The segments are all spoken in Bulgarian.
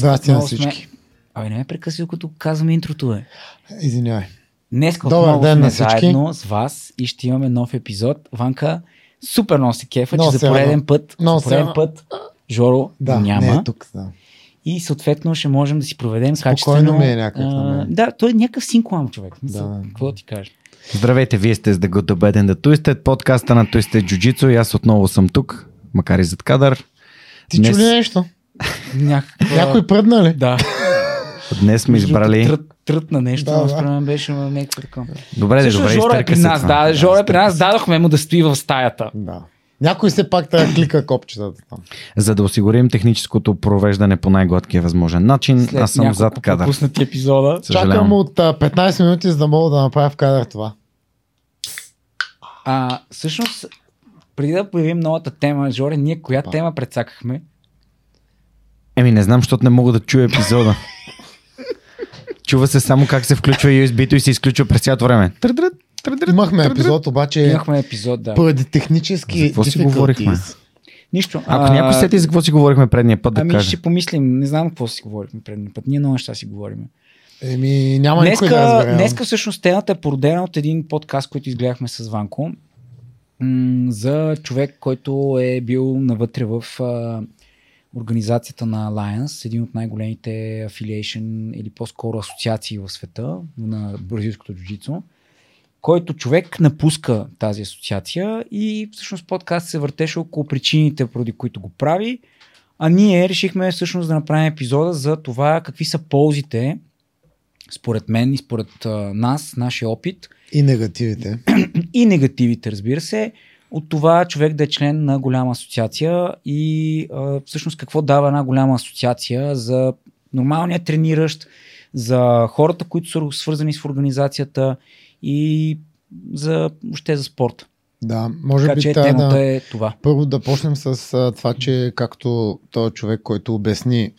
Здрасти на отново сме- всички. Абе, не ме прекъсвай, като казваме интрото, е. Извинявай. Днес Добър отново ден сме на всички. заедно с вас и ще имаме нов епизод. Ванка, супер много се кефа, Много че за пореден път, Много за пореден път Жоро Да, няма. не е тук. Да. И съответно ще можем да си проведем Спокойно качествено... ми е някак на а. Да, той е някакъв синклам човек. Да. Какво да ти кажа? Здравейте, вие сте с The Good, The Bad and The Twisted, подкаста на Twisted Jiu-Jitsu и аз отново съм тук, макар и зад кадър. Ти Днес- чу ли нещо? Някаква... Някой пръдна ли? Да. Днес сме избрали... Трът, трът на нещо, Да, според мен беше някакво такова. Добре, Също добре, Жоро е при се нас, това. да. Жоро е при нас, дадохме му да стои в стаята. Да. Някой все пак да клика копчетата там. За да осигурим техническото провеждане по най-гладкия възможен начин, След аз съм зад кадър. пропуснати епизода. Съжалявам. Чакам от а, 15 минути, за да мога да направя в кадър това. А, всъщност, преди да появим новата тема, Жоре, ние коя Па. тема прецакахме? Еми, не знам, защото не мога да чуя епизода. Чува се само как се включва USB-то и се изключва през цялото време. Тръдрът, тръдрът, Имахме тръдрът. епизод, обаче Имахме епизод, да. поради технически За какво си говорихме? Нищо. Ако а, някой сети за какво си говорихме предния път, да Ами каже. ще помислим, не знам какво си говорихме предния път. Ние много неща си говорим. Еми, няма никой да Днеска, разбере. днеска всъщност темата е породена от един подкаст, който изгледахме с Ванко. м, За човек, който е бил навътре в а, организацията на Alliance, един от най-големите affiliation или по-скоро асоциации в света на бразилското джуджицу, който човек напуска тази асоциация и всъщност подкаст се въртеше около причините, поради които го прави. А ние решихме всъщност да направим епизода за това какви са ползите според мен и според нас, нашия опит И негативите. и негативите, разбира се, от това човек да е член на голяма асоциация и а, всъщност какво дава една голяма асоциация за нормалния трениращ, за хората, които са свързани с организацията и за, въобще за спорта. Да, може Така би че темата да... е това. Първо да почнем с а, това, че както този човек, който обясни,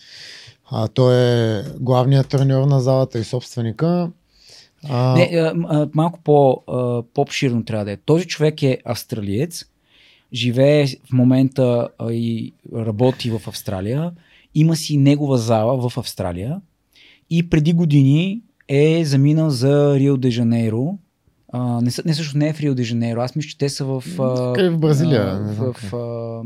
а, той е главният треньор на залата и собственика. А, Не, а, а, малко по, а, по-обширно трябва да е. Този човек е австралиец, живее в момента а, и работи в Австралия, има си негова зала в Австралия и преди години е заминал за Рио де Жанейро. А, не, не също не е в Рио де Жанейро, аз мисля, че те са в... А, Къде в Бразилия, а, в, къде. а,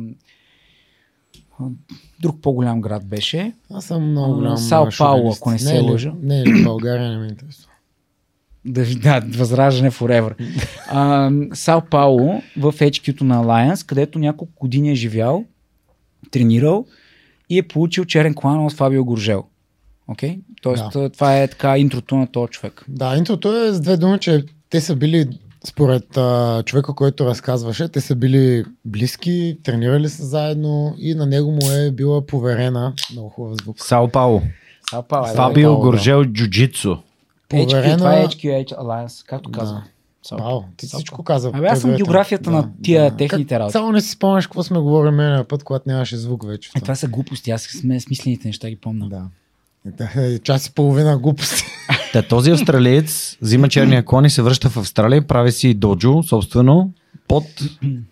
друг по-голям град беше. Аз съм много голям. Сао Пауло, ако не се не, лъжа. Не, не, България не ме интересува. Да, да, възраждане forever. А, Сао Пауло в HQ-то на Alliance, където няколко години е живял, тренирал и е получил черен клан от Фабио Горжел. Окей? Тоест, Да. това е така интрото на този човек. Да, интрото е с две думи, че те са били, според а, човека, който разказваше, те са били близки, тренирали са заедно и на него му е била поверена, много хубав звук, Сао Пауло. Сао Пауло. Фабио Пауло, да. Горжел HQ, поверена- това е HQ Alliance, както казвам. Браво, Пауло. ти Сао всичко каза. Абе, аз съм географията на тия техните работи. Само не си спомняш какво сме говорили миналия път, когато нямаше звук вече. Е, това са глупости, аз сме смислените неща ги помня. Да. Е, Час и половина глупости. Та този австралиец взима черния клон и се връща в Австралия, прави си доджо, собствено, под...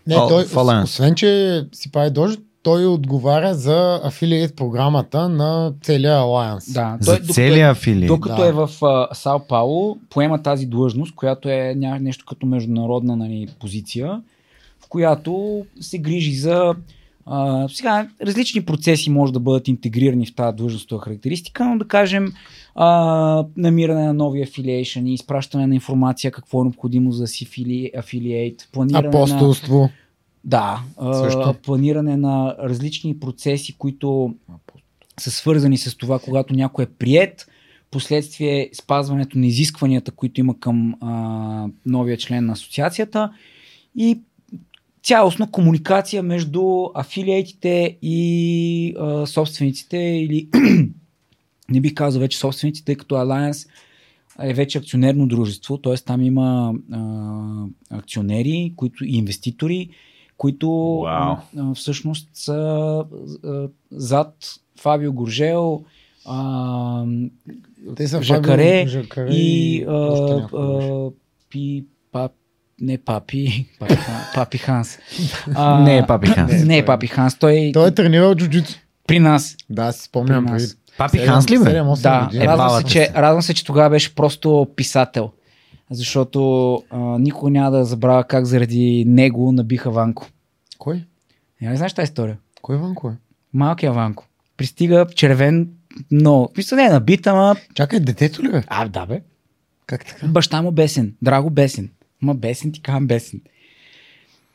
Не, той, освен, че си прави дълж, той отговаря за афилиейт програмата на целия Alliance. Да, За докато е- целия афилиейт. Докато Да. е в а, Сао Пауло, поема тази длъжност, която е нещо като международна нали, позиция, в която се грижи за а, сега, различни процеси може да бъдат интегрирани в тази длъжностова характеристика, но да кажем а, намиране на нови афилиейшени, изпращане на информация какво е необходимо за си фили, афилиейт, планиране на... Апостолство. Да, а, планиране на различни процеси, които са свързани с това, когато някой е прият, последствие спазването на изискванията, които има към а, новия член на асоциацията и цялостна комуникация между афилиейтите и а, собствениците или не бих казал вече собствениците, тъй като Alliance е вече акционерно дружество, т.е. там има а, акционери които, и инвеститори, които Вау. а, всъщност са а, зад Фабио Горжел, а, Те са Жакаре Фабио, Жакаре и а, а, пи, пап, не папи, папи, папи Ханс. А, Не е Папи Ханс. Не е папи Ханс, той, Той е тренирал джуджицу. При нас. Да, си спомням. При нас. Папи седем- Ханс ли бе? 7-8 Да, години. радвам се, че, радвам се, че тогава беше просто писател. Защото а, никога няма да забравя как заради него набиха Ванко. Кой? Не знаеш тази история? Кой Ванко е? Малкия Ванко. Пристига червен, но, мисля не е набит, ама... Чакай, детето ли бе? А, да бе. Как така? Баща му бесен. Драго бесен. Ма бесен ти казвам бесен.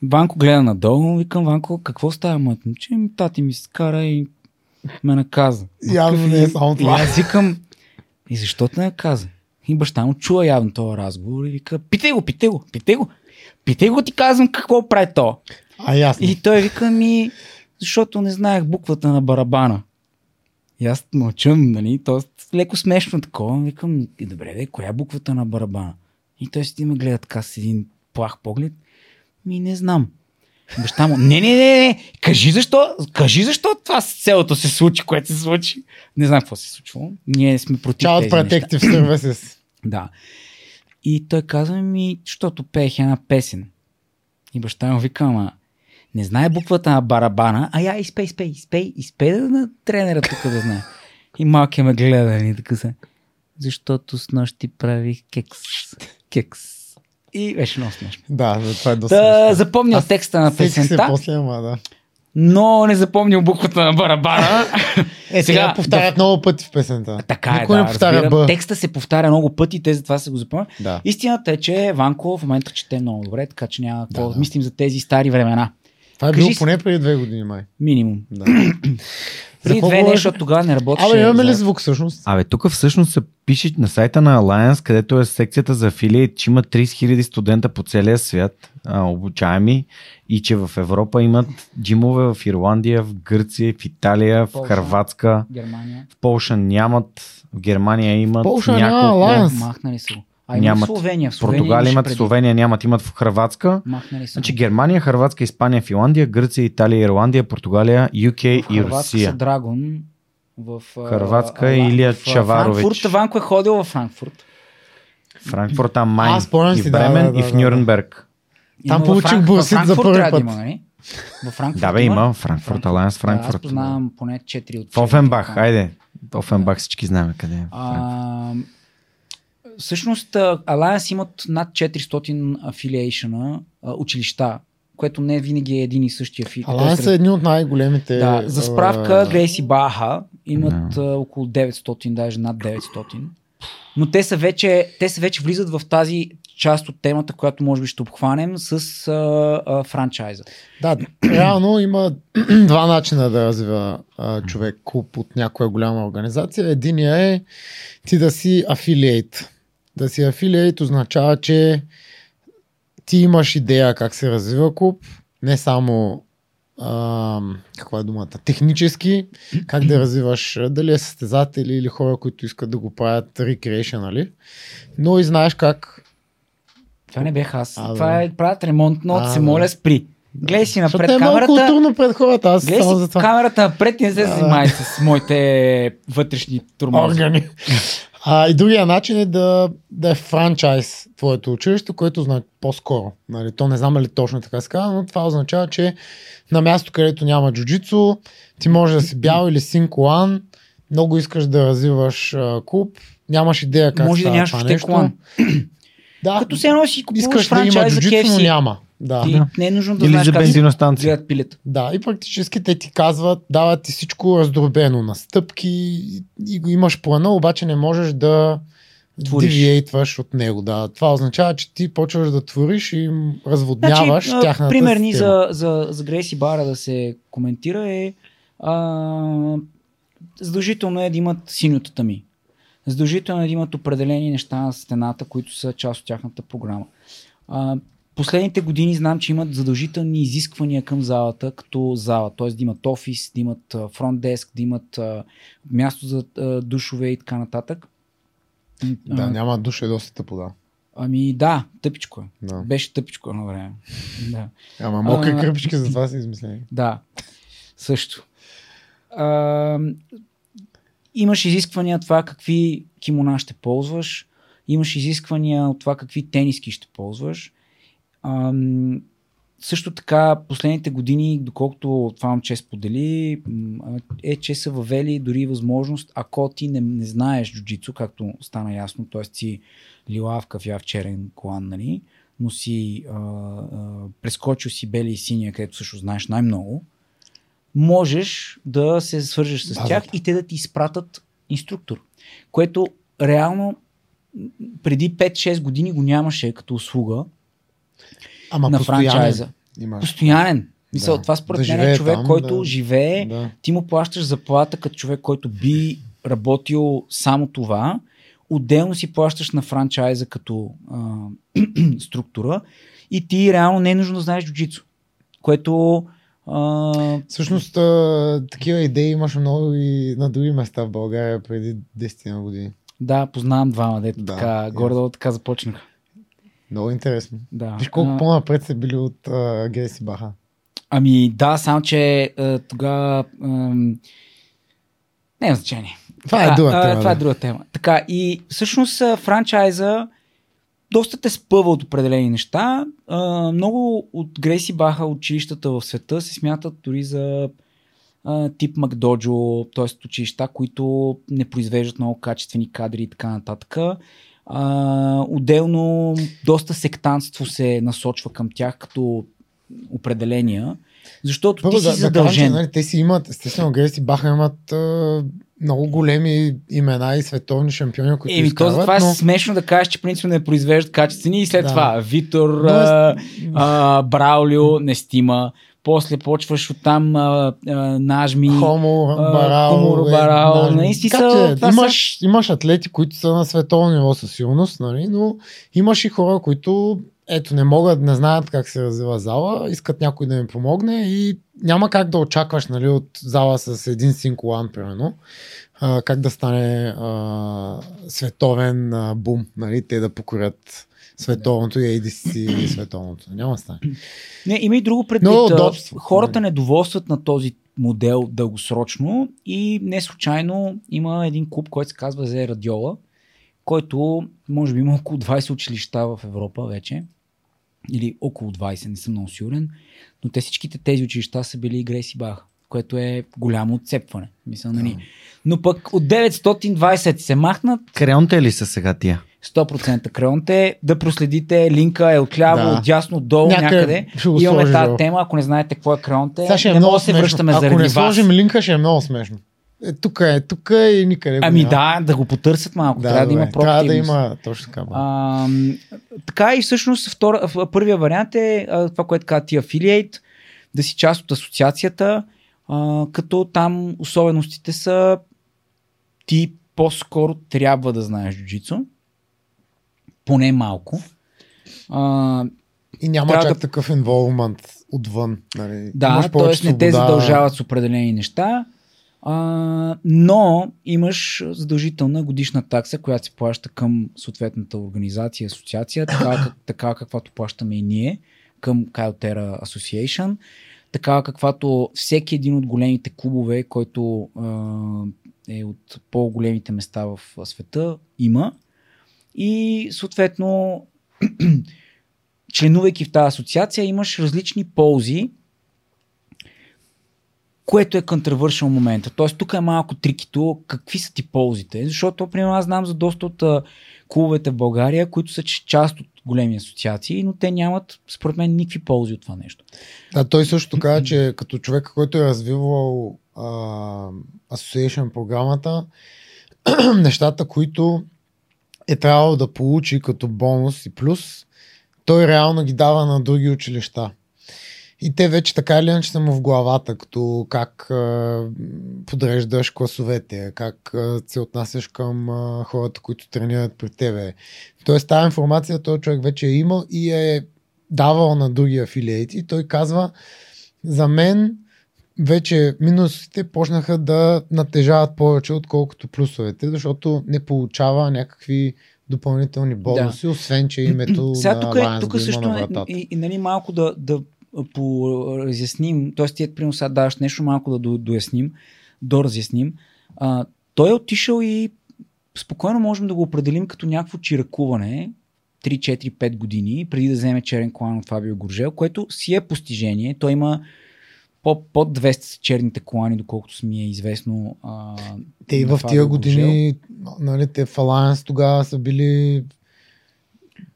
Ванко гледа надолу, викам Ванко, какво става, моят момче? Ами, Тати ми се скара и ме наказа. Явно не е и- само И това. аз викам, и защо те наказа? И баща му чува явно този разговор и вика, питай го, питай го, питай го. Питай го, ти казвам какво прави то. А, ясно. И той вика ми, защото не знаех буквата на барабана. И аз мълчам, нали, то леко смешно такова. Викам, «И добре, де, коя е буквата на барабана? И той си ме гледа така с един плах поглед. Ми не знам. Баща му, не, не, не, не, кажи защо, кажи защо това с целото се случи, което се случи. Не знам какво се случва. Ние сме против Child тези. Protective Services. Да. И той казва ми, защото пеех една песен. И баща му вика, ама не знае буквата на барабана, а я изпей, изпей, изпей, изпей да на тренера тук да знае. И малкият ме гледа и така се. Защото с нощи правих кекс. Кекс. И беше много смешно. Да, това е доста. Да, Аз текста на Сетих се песента, после, ама да. Но не запомнил буквата на барабана. Е, сега повтарят много пъти в песента. Така е, Никой да, не повтаря разбирам. Б. Текста се повтаря много пъти, те затова се го запомнят. Да. Истината е, че Ванко в момента чете много добре, така че няма какво Да, да, да. мислим за тези стари времена. Това е Кажи било поне преди две години, май. Минимум. Да. Какво две не, защото тогава не работеше. Абе, имаме ли звук всъщност? Абе, тук всъщност се пише на сайта на Alliance, където е секцията за афилиейт, че има 30 000 студента по целия свят, а, обучаеми, и че в Европа имат джимове в Ирландия, в Гърция, в Италия, в Полша. Харватска, Германия. в Полша нямат, в Германия имат Полша няма няколко, Alliance. Махнали са го. А има в Нямат. Словения. В Словения Португалия имат, преди. Словения нямат, имат в. Махнали са Значи. Германия, Харватска, Испания, Финландия, Гърция, Италия, Ирландия, Португалия, UK в и Русия. са Драгон. В а, Хърватска а, е Илия в, Чаварович. Франкфурт. Ванко е ходил в Франкфурт. Франкфурт am Main А, спомням и в да, Бремен да, и да, в да. Нюрнберг. Там във получих Франк- във бурсит за Франкфурт първи трябва да път. Има, нали? Във Франкфурт Да бе, има Франкфурт, Алианс Да, аз Франкфурт. познавам поне 4 от В Офенбах, айде. Офенбах всички знаем къде е. Всъщност, Alliance имат над 400 афилиейшена, училища, което не винаги е един и същия фи. Алан Тоест, са едни от най-големите. да, за справка, Грейси Баха имат а, около 900, даже над 900. Но те са вече, те са вече влизат в тази част от темата, която може би ще обхванем с а, а, франчайза. Да, реално има два начина да развива а, човек клуб от някоя голяма организация. Единия е ти да си афилиейт. Да си афилиейт означава, че ти имаш идея как се развива клуб, не само а, каква е думата, технически, как да развиваш дали е състезатели или хора, които искат да го правят recreationally, но и знаеш как Това не бех аз. А, това е, правят ремонт, но А, се моля спри. Гледай си Защото напред е много камерата. културно пред хората. Аз Гледай си за това. камерата напред и не се занимай с моите вътрешни турмози. органи. А, и другия начин е да, да е франчайз твоето училище, което знае по-скоро. Нали, то не знам ли точно така се казва, но това означава, че на място, където няма джуджицу, ти може да си бял или син колан, много искаш да развиваш а, клуб, нямаш идея как Може да нямаш нещо. колан. Да, Като се едно си купуваш искаш да има франчайз за джуджицу, но KFC. няма. Да. Ти не е нужно да Или знаеш за как бензиностанция. гледат пилета. Да, и практически те ти казват, дават ти всичко раздробено на стъпки и, го имаш плана, обаче не можеш да Твориш. девиейтваш от него. Да. Това означава, че ти почваш да твориш и им разводняваш Значи, тяхната примерни система. за, за, за Грейси Бара да се коментира е а, задължително е да имат синьотата ми. Задължително е да имат определени неща на стената, които са част от тяхната програма. А, последните години знам, че имат задължителни изисквания към залата, като зала, т.е. да имат офис, да имат фронт деск, да имат а, място за а, душове и така нататък. Да, А, няма душа е доста тъпо, да. Ами да, тъпичко е. да. Беше тъпичко едно време. Да. Ама мокри А, кръпички, затова си измислени. Да, също. А, имаш изисквания това какви кимона ще ползваш, имаш изисквания от това какви тениски ще ползваш. А, също така, последните години, доколкото това момче сподели, е, че са въвели дори възможност, ако ти не, не знаеш джуджицу, както стана ясно, т.е. си лилав, кафяв, черен колан, нали, но си а, а, прескочил си бели и синия, където също знаеш най-много, можеш да се свържеш с Базата. тях и те да ти изпратят инструктор. Което реално преди 5-6 години го нямаше като услуга Ама на постоянен франчайза. Имаш. Постоянен. Мисъл, Да. това според Да мен е човек, там, който да. живее, Да. ти му плащаш заплата като човек, който би работил само това. Отделно си плащаш на франчайза като а, структура и ти реално не е нужно да знаеш джуджицу. Което а, Всъщност а, такива идеи имаше много и на други места в България преди 10 на години. да, познавам двама, дето Да, така, горе-долу така започнаха. Много интересно. Да. Виж колко А, по-напред са били от а, Геси Баха. Ами да, само че тогава... ам, Няма значение. Това е друга а, тема, Това е друга тема. Така, и всъщност франчайза доста те спъва от определени неща. А, много от Грейси Баха училищата в света се смятат дори за а, тип Макдоджо, т.е. училища, които не произвеждат много качествени кадри и така нататък. А, отделно доста сектантство се насочва към тях като определения, защото Първо ти си да, да кажем, задължен. нали, те си имат, естествено, Геси Баха имат а, много големи имена и световни шампиони, които Еми, то изкарват, затова е но... смешно да кажеш, че принципно не произвеждат качествени и след Да. това Витор, Но е- а, а, Браулио, Нестима, после почваш оттам а, а, Нажми, Хомо, а, Хомо, е, нали, това имаш, имаш атлети, които са на световно ниво със сигурност, нали, но имаш и хора, които ето не могат, не знаят как се развива зала, искат някой да им помогне и няма как да очакваш нали, от зала с един син колан, примерно, а, как да стане а, световен а, бум, нали, те да покорят световното и ADC световното. Няма да стане. Не, има и друго предвид. Но удобство. Хората недоволстват на този модел дългосрочно и не случайно има един клуб, който се казва Зе Радиола, който може би има около 20 училища в Европа вече. Или около 20, не съм много сигурен. Но те всичките тези училища са били Грейси Бах, което е голямо отцепване. Мисля, нали? Но пък от 920 се махнат, Креонте ли са сега тия? 100% креонте. Да проследите, линка е отляво, Да. отдясно, отдолу Някъде някъде. Имаме тази тема, ако не знаете какво е креонте, Сега ще е не много да се връщаме Ако заради не вас. сложим линка, ще е много смешно. Е, тук е, тук е и никъде. Ами няма. да, да го потърсят малко. трябва да има добре. Трябва да има точно така. А, така и всъщност втора, първия вариант е това, което казва ти афилиейт, да си част от асоциацията, а, като там особеностите са ти по-скоро трябва да знаеш джуджицу, поне малко. А, И няма чак да- такъв инволвмент отвън. Нали. Да, т.е. не те задължават с определени неща, а, но имаш задължителна годишна такса, която се плаща към съответната организация, асоциация, така, така каквато плащаме и ние към Kyle Association, така каквато всеки един от големите клубове, който а, е от по-големите места в света, има. И съответно, членувайки в тази асоциация, имаш различни ползи, което е контравършъл момента. Тоест, тук е малко трикито, какви са ти ползите. Защото, примерно, аз знам за доста от а, клубовете в България, които са част от големи асоциации, но те нямат, според мен, никакви ползи от това нещо. Да, той също каза, че като човек, който е развивал а, програмата, нещата, които е трябвало да получи като бонус и плюс, той реално ги дава на други училища. И те вече така или иначе са му в главата, като как а, подреждаш класовете, как а, се отнасяш към а, хората, които тренират при тебе. Тоест тази информация този човек вече е имал и е давал на други афилиети. Той казва, за мен вече минусите почнаха да натежават повече, отколкото плюсовете, защото не получава някакви допълнителни бонуси, да. освен, че името Сега на тук, е, Alliance тук също на е, вратата. и, и, нали, малко да, да поразясним, т.е. ти примерно сега даваш нещо малко да до, доясним, доразясним. А, той е отишъл и спокойно можем да го определим като някакво чиракуване, 3-4-5 години, преди да вземе черен колан от Фабио Горжел, което си е постижение. Той има по, под 200 са черните колани, доколкото си ми е известно. А, Те и в тия години, нали, те в тогава са били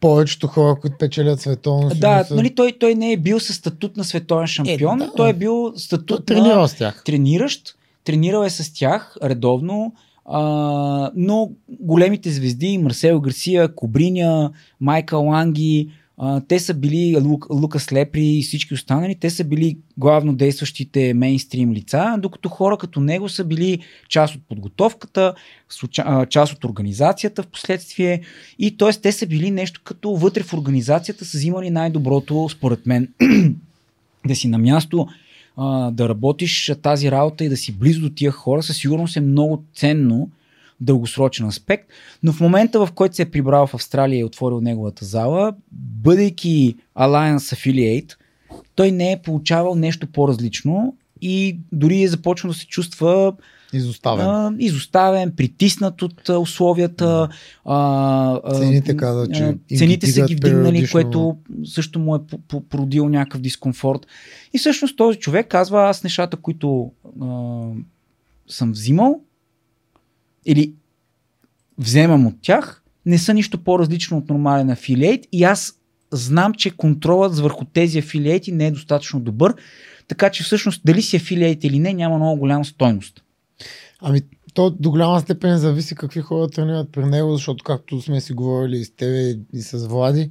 повечето хора, които печелят световно. Да, са- нали, той, той не е бил със статут на световен шампион, да. той е бил Той статут тренирал на с тях. трениращ, тренирал е с тях редовно, а, но големите звезди, Марсел Гарсия, Кобриня, Майкъл Ланги, те са били Лук, Лукас Лепри и всички останали, те са били главно действащите мейнстрим лица, докато хора като него са били част от подготовката, част от организацията в последствие и т.е. те са били нещо като вътре в организацията са взимали най-доброто, според мен, да си на място, да работиш тази работа и да си близо до тия хора, със сигурност е много ценно дългосрочен аспект, но в момента в който се е прибрал в Австралия и е отворил неговата зала, бъдейки Alliance Affiliate, той не е получавал нещо по-различно и дори е започнал да се чувства Изоставен. а, изоставен, притиснат от а, условията. А, а, Цените казват, че цените са ги вдигнали, което също му е по- по- породил някакъв дискомфорт. И всъщност този човек казва, аз нещата, които а, съм взимал или вземам от тях, не са нищо по-различно от нормален афилиейт и аз знам, че контролът върху тези афилиейти не е достатъчно добър, така че всъщност дали си афилиейт или не, няма много голяма стойност. Ами, то до голяма степен зависи какви хора тренират при него, защото както сме си говорили и с тебе и с Влади,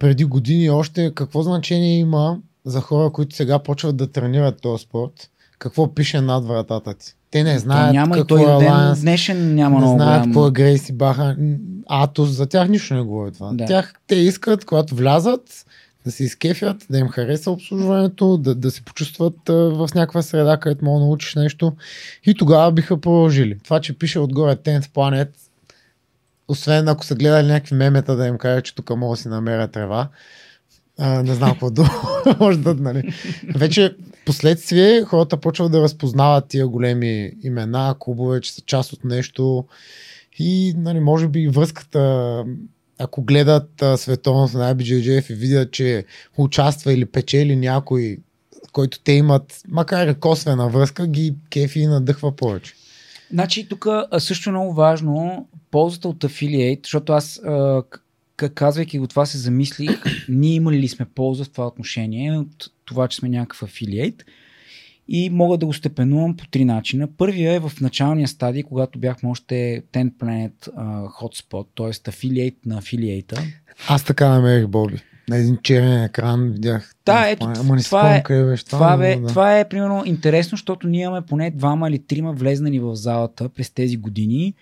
преди години още какво значение има за хора, които сега почват да тренират този спорт, какво пише над вратата ти. Те не знаят то няма и какво той е Alliance, днешен няма не много знаят голям... какво е Грейси Баха. Атос, за тях нищо не говори това. Да. Тях те искат, когато влязат, да се изкефят, да им хареса обслужването, да, да се почувстват а, в някаква среда, където мога да научиш нещо. И тогава биха продължили. Това, че пише отгоре 10th Planet, освен ако са гледали някакви мемета да им кажа, че тук мога да си намеря трева, а, не знам какво друго може да, нали. Вече последствие хората почват да разпознават тия големи имена, клубове, че са част от нещо и нали, може би връзката ако гледат а, световното на IBJJF и видят, че участва или печели някой, който те имат, макар и косвена връзка, ги кефи и надъхва повече. Значи тук също е много важно ползата от афилиейт, защото аз казвайки го това се замислих, ние имали ли сме полза в това отношение от това, че сме някакъв афилиейт и мога да го степенувам по три начина. Първия е в началния стадий, когато бяхме още 10 Planet а, Hotspot, т.е. афилиейт на афилиейта. Аз така намерих Боби. На един черен екран видях. Да, ето, Ама не това е- къде беше това. Бе, да. това е примерно интересно, защото ние имаме поне двама или трима влезнани в залата през тези години,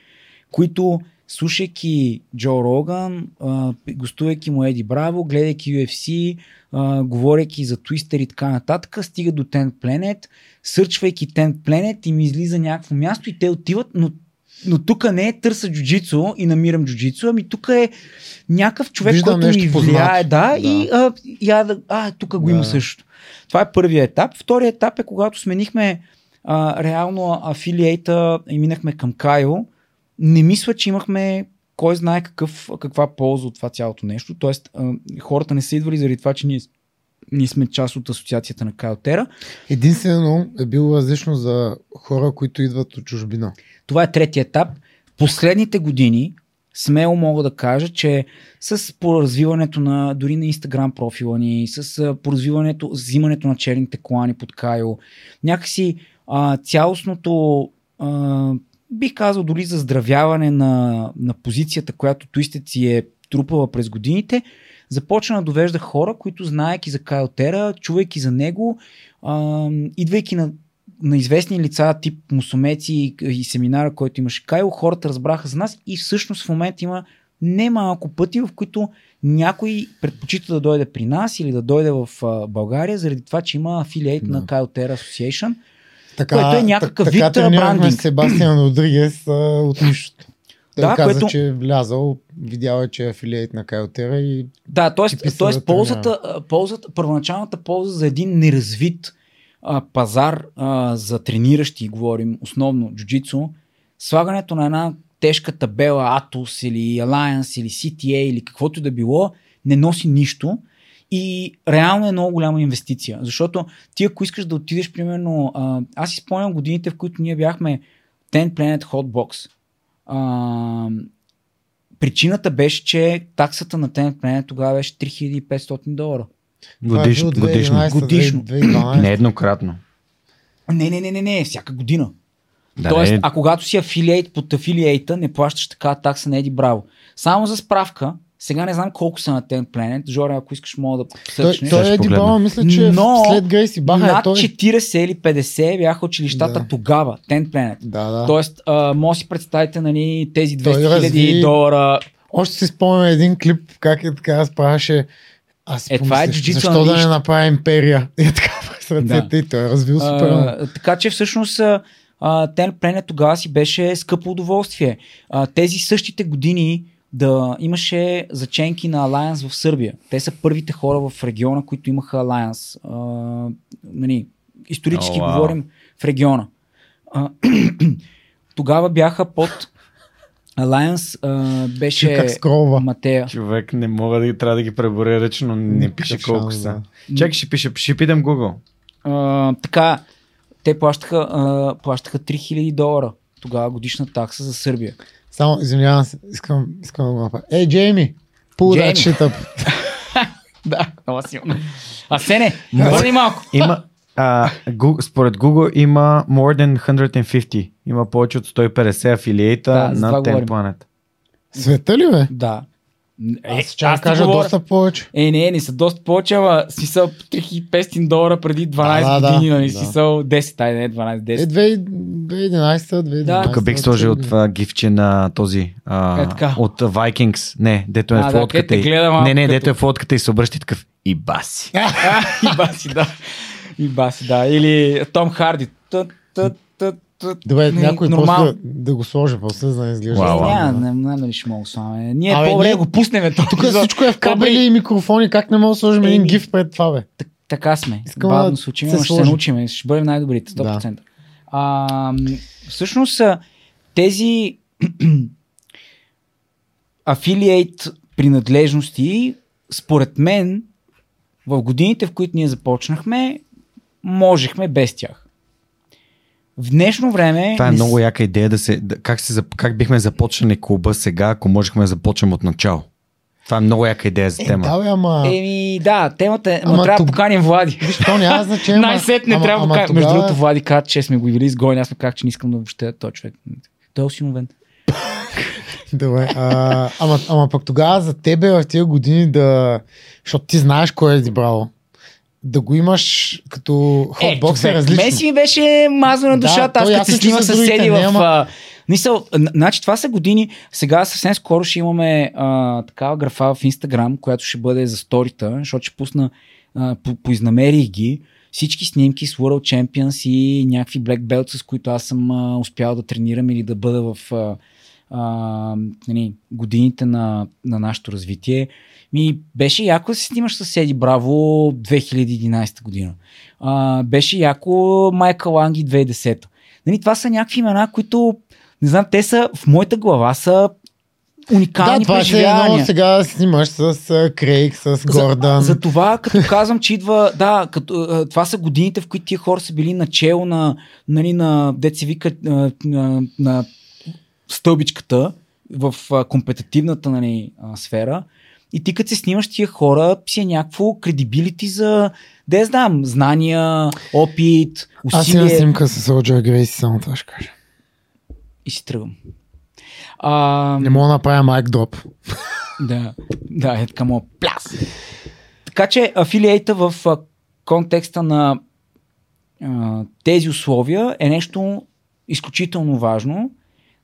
които слушайки Джо Роган, а, гостувайки му Еди Браво, гледайки UFC, а, говорейки за Twister и така нататък, стига до Ten Planet, сърчвайки Ten Planet и ми излиза някакво място и те отиват, но но тук не е търса джуджицу и намирам джуджицу, ами тук е някакъв човек, Виждам който ми влияе, да, Да. и а, я да, а, тук го Да. има също. Това е първият етап. Вторият етап е когато сменихме а, реално афилиейта и минахме към Кайо. Не мисля, че имахме кой знае какъв, каква полза от това цялото нещо. Тоест, хората не са идвали заради това, че ние, ние сме част от асоциацията на Кайо Тера. Единствено е било различно за хора, които идват от чужбина. Това е третия етап. В последните години смело мога да кажа, че с поразвиването на дори на Инстаграм профила ни, с поразвиването, взимането на черните колани под Кайо, някакси а, цялостното а, бих казал дори заздравяване на, на позицията, която Twisted си е трупала през годините, започна да довежда хора, които знаеки за Кайл Тера, чувайки за него, а, идвайки на на известни лица, тип мусумеци и, и семинара, който имаше Кайло, хората разбраха за нас и всъщност в момента има немалко пъти, в които някой предпочита да дойде при нас или да дойде в България, заради това, че има афилиейт Да. на Kyle Terra Association. Така, Което е някакъв так- вид, така брандинг. Себастиан Родригес от нищото. Той Да, каза, което- че е влязал, видял е, че е афилиейт на Кайлтера и Да, т.е. Да ползата, ползата, първоначалната полза за един неразвит а, пазар а, за трениращи, говорим основно джуджицу, слагането на една тежка табела Atos или Alliance или CTA или каквото и да било, не носи нищо и реално е много голяма инвестиция. Защото ти ако искаш да отидеш, примерно, а, аз си спомням годините, в които ние бяхме 10 Planet Hotbox. А, причината беше, че таксата на 10 Planet тогава беше 3500 долара. Годиш, Това е годишно. 2011, Годишно. 2012. Нееднократно. Не, не, не, не, не, всяка година. Да, Тоест, не, а когато си афилиейт под афилиейта, не плащаш така такса на Еди Браво. Само за справка, сега не знам колко са на Ten Planet. Жоре, ако искаш, мога да Той, сърчнеш. той Ще е. Дибала, мисля, че Но след Грейси Баха е Над той. 40 или 50 бяха училищата Да. тогава, Ten Planet. Да, да. Тоест, а, може да си представите нали, тези 200 Той хиляди долара. Още си спомням един клип, как е така разправяше. Аз Е, това е защо да не английски. направя империя? И е така през ръцете и той е развил супер. А, така че всъщност а, а, Ten Planet тогава си беше скъпо удоволствие. А, тези същите години да имаше заченки на Alliance в Сърбия. Те са първите хора в региона, които имаха Alliance. А, нали, исторически О, вау. говорим в региона. А, тогава бяха под Alliance а, беше как скролва. Матея. Човек не мога да ги трябва да ги преборя ръчно, не пише Никакъв колко шанс, са. да. Чакай, ще пише, ще питам Google. А, така, те плащаха, а, плащаха 3000 долара тогава годишна такса за Сърбия. Само, извинявам се, искам, искам да го направя. Ей, Джейми, pull that Джейми. shit up. Да, много силно. А се не, върни малко. Има, а, Google, според Google има more than 150. Има повече от 150 афилиейта Да, на това 10 говорим. Planet. Света ли бе? Да. Е, Аз ще ти кажа говоря- доста повече. Е, не, не са доста повече, ама си са 3500 долара преди 12 Да, да, години, нали? да. Си са 10, ай не 12, 10. Е, 2011, 2012. Да. Тук бих сложил това гифче на този а, Е, така. от Vikings. Не, дето е А, да, фотката където те и... гледа малко Не, не, като- дето е фотката и се обръща и такъв. И баси. И баси, да. И баси, да. Или Том Харди. Тът, тът, тът, тът. Добре, Не, някой нормално. после да, да го сложи, после за да не изглежда. Вау, няма, не, не знам дали ще мога да слагаме. Ние Абе, по-добре ние- го пуснем. Тук всичко е в Кабели. и микрофони, как не мога да сложим един гиф пред това, бе? Так- така сме. Искам Бавно да се учим, се ще се научим. Ще бъдем най-добрите, 100%. А, м, всъщност а, тези афилиейт принадлежности, според мен, в годините, в които ние започнахме, можехме без тях. В днешно време... Това е много яка идея да се... Да, как, се, как бихме започнали клуба сега, ако можехме да започнем от начало? Това е много яка идея за Е, тема. да, бе, ама... Еми, да, темата е... Ама, Ама трябва да тук- поканим Влади. Виж, то няма значение. ама- Най-сетне ама- трябва да поканим. Между тогава- другото, Влади каза, че сме го били изгонени. Аз му казах, че не искам да въобще този човек. Той е осиновен. Добре, а, ама, ама пък тогава за тебе в тия години да... Защото ти знаеш кой е Дибраво. Да го имаш като хотбокс е, различно. Меси беше мазно на Да, душата. то Аз като се че снима за другите съседи в... няма. Мисъл, значи това са години. Сега съвсем скоро ще имаме а, такава графа в Инстаграм, която ще бъде за сторита, защото ще пусна, а, по, поизнамерих ги всички снимки с World Champions и някакви Black Belts, с които аз съм а, успял да тренирам или да бъда в а, а, нали, годините на, на нашето развитие. Ми беше яко да се снимаш с Еди Браво 2011 година. А, беше яко Майкъл Ланги 2010. Нали, това са някакви имена, които не знам, те са в моята глава са Да, уникални това ще е преживявания. едно сега да снимаш с Крейг, с Гордан. За, за това, като казвам, че идва, да, като, това са годините, в които тия хора са били начало на, нали, на деца вика, а, на, на стълбичката в компетитивната нали, сфера. И ти като се снимаш тия хора, си е някакво кредибилити за, да знам, знания, опит, Аз имам усилие. снимка с Роджер Грейси, само това ще кажа. И си тръгвам. А, Не мога да направя майк дроп. Да, да, е така му пляс. Така че афилиейта в контекста на а, тези условия е нещо изключително важно.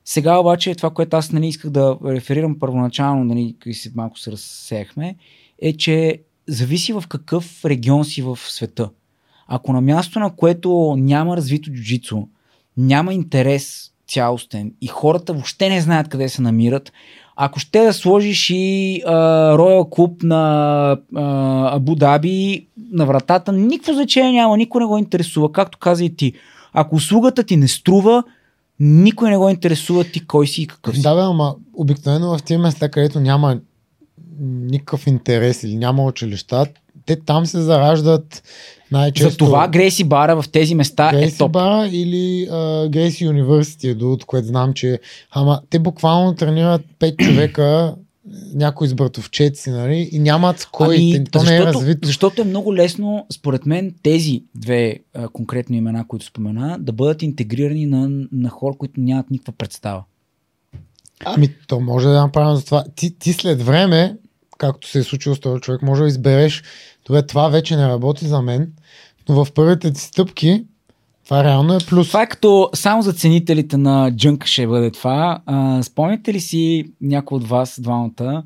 Сега обаче това, което аз нали, исках да реферирам първоначално, нали, и се малко се разсеяхме, е, че зависи в какъв регион си в света. Ако на място, на което няма развито джуджицу, няма интерес цялостен и хората въобще не знаят къде се намират, ако ще да сложиш и Royal Club на а, Абу Даби на вратата, никакво значение няма, никой не го интересува, както каза и ти. Ако услугата ти не струва, Никой не го интересува ти кой си и какъв си. Да, бе, ама обикновено в тези места, където няма никакъв интерес или няма училища, те там се зараждат най-често. За това Грейси Бара в тези места Грейси е топ. Бара или uh, Грейси Юниверсити е от което знам, че ама те буквално тренират 5 човека някой с братовчеци, нали? И нямат кой. Ами, то защото, не е развито. Защото е много лесно, според мен, тези две а, конкретни имена, които спомена, да бъдат интегрирани на, на хора, които нямат никаква представа. Ами, то може да направим за това. Ти, ти след време, както се е случило с този човек, може да избереш, добре, това вече не работи за мен, но в първите ти стъпки това реално е плюс. Това е като само за ценителите на джънк ще бъде това. А, спомняте ли си някой от вас, двамата,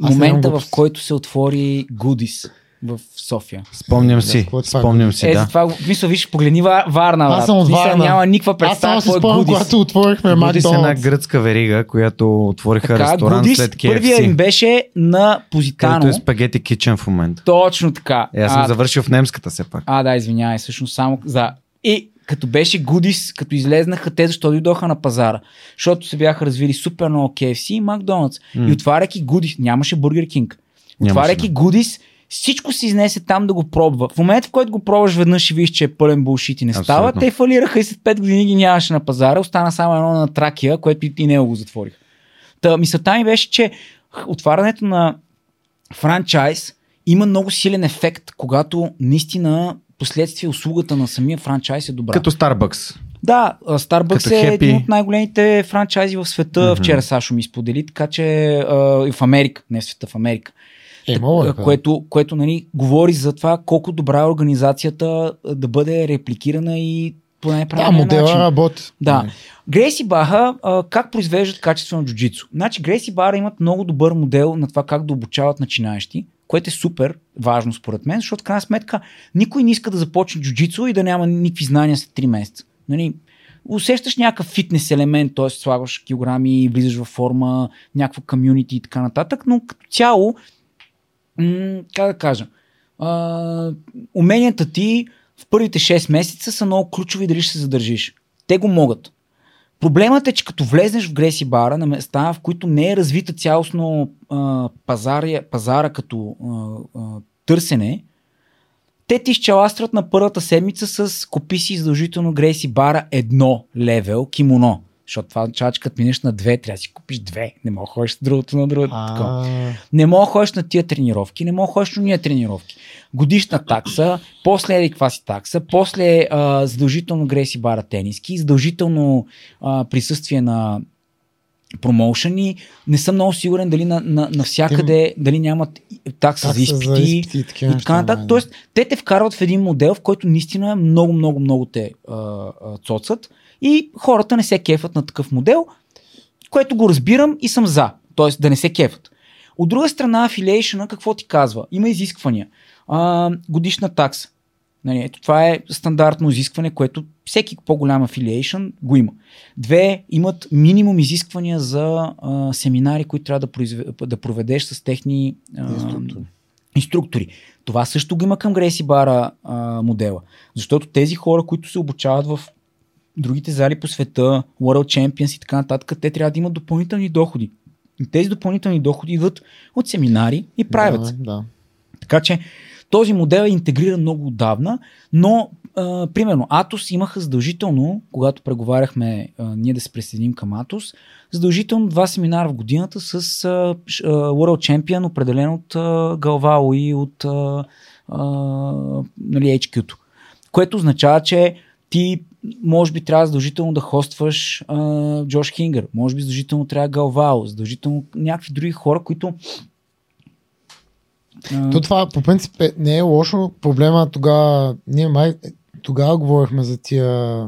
момента в който се отвори Гудис в София? Спомням си, спомням си, е, да. това, мисля, виж, погледни Варна. Аз съм от Мисля, Варна. няма никаква представа Аз само си е спомням, Гудис. когато отворихме Гудис е една Макдоналдс. гръцка верига, която отвориха Така, ресторант Гудис, след първия им KFC. беше на Където Позитано. е спагети кичен в момента. Точно така. Е, аз съм а, завършил в немската все пак. а, да, извинявай, всъщност само за... И като беше Гудис, като излезнаха те, защо дойдоха на пазара? Защото се бяха развили супер много KFC и Макдоналдс. М. И отваряйки Гудис, нямаше Бургер Кинг. Отваряйки да. Гудис, всичко се изнесе там да го пробва. В момента, в който го пробваш веднъж и виж, че е пълен булшит и не става, Абсолютно. те фалираха и след 5 години ги нямаше на пазара. Остана само едно на Тракия, което и, и него го затворих. Та, мисълта ми беше, че отварянето на франчайз има много силен ефект, когато наистина последствие услугата на самия франчайз е добра. Като Starbucks. Да, Starbucks Като е Happy. един от най-големите франчайзи в света. Мгм. Вчера Сашо ми сподели, така че а, в Америка, не в света, в Америка. Е, мога, Так- което, което нали, говори за това колко добра е организацията да бъде репликирана и по Да, най-правилния модела начин. работи. Да. Грейси Баха, а, как произвеждат качествено джуджицу? Значи Грейси Бара имат много добър модел на това как да обучават начинаещи, което е супер важно според мен, защото в крайна сметка никой не иска да започне джуджицу и да няма никакви знания след 3 месеца. Нали? Усещаш някакъв фитнес елемент, т.е. слагаш килограми, влизаш във форма, някаква комюнити и така нататък, но като цяло, м- как да кажа, а, уменията ти в първите 6 месеца са много ключови дали ще се задържиш. Те го могат. Проблемът е, че като влезнеш в Греси бара на места, в които не е развита цялостно а, пазара като а, търсене, те ти изчаластрат на първата седмица с купи си задължително Грейси бара едно левел кимоно. Защото това означава, че като минеш на две, трябва да си купиш две. Не мога да ходиш с другото на другото. Не мога ходиш на тия тренировки, не мога ходиш на ние тренировки. Годишна такса, после еди каква си такса, после а, задължително греси бара тениски, задължително а, присъствие на промоушени. Не съм много сигурен дали на, на, навсякъде, дали нямат такса, такса за изпити. изпити и такива И така нататък. Тоест, те те вкарват в един модел, в който наистина много, много, много те а, а, цоцат и хората не се кефат на такъв модел, което го разбирам и съм за. Тоест, да не се кефат. От друга страна, афилиейшъна, какво ти казва? Има изисквания. А, годишна такса. Нали, ето това е стандартно изискване, което всеки по-голям афилиейшън го има. Две, имат минимум изисквания за а, семинари, които трябва да, произве, да проведеш с техни а, Инструктори. инструктори. Това също го има към Греси Бара а, модела. Защото тези хора, които се обучават в другите зали по света, World Champions и така нататък, те трябва да имат допълнителни доходи. И тези допълнителни доходи идват от семинари и правят. Да, да. Така че този модел е интегриран много отдавна, но а, примерно Атос имаха задължително, когато преговаряхме а, ние да се присъединим към Атос, задължително два семинара в годината с а, World Champion, определен от а, Галвао и от а, а, нали, HQ-то. Което означава, че ти може би трябва задължително да хостваш а, Джош Хингър, може би задължително трябва Галвао, задължително някакви други хора, които а, То това по принцип е, не е лошо. Проблема тогава, ние май тогава говорихме за тия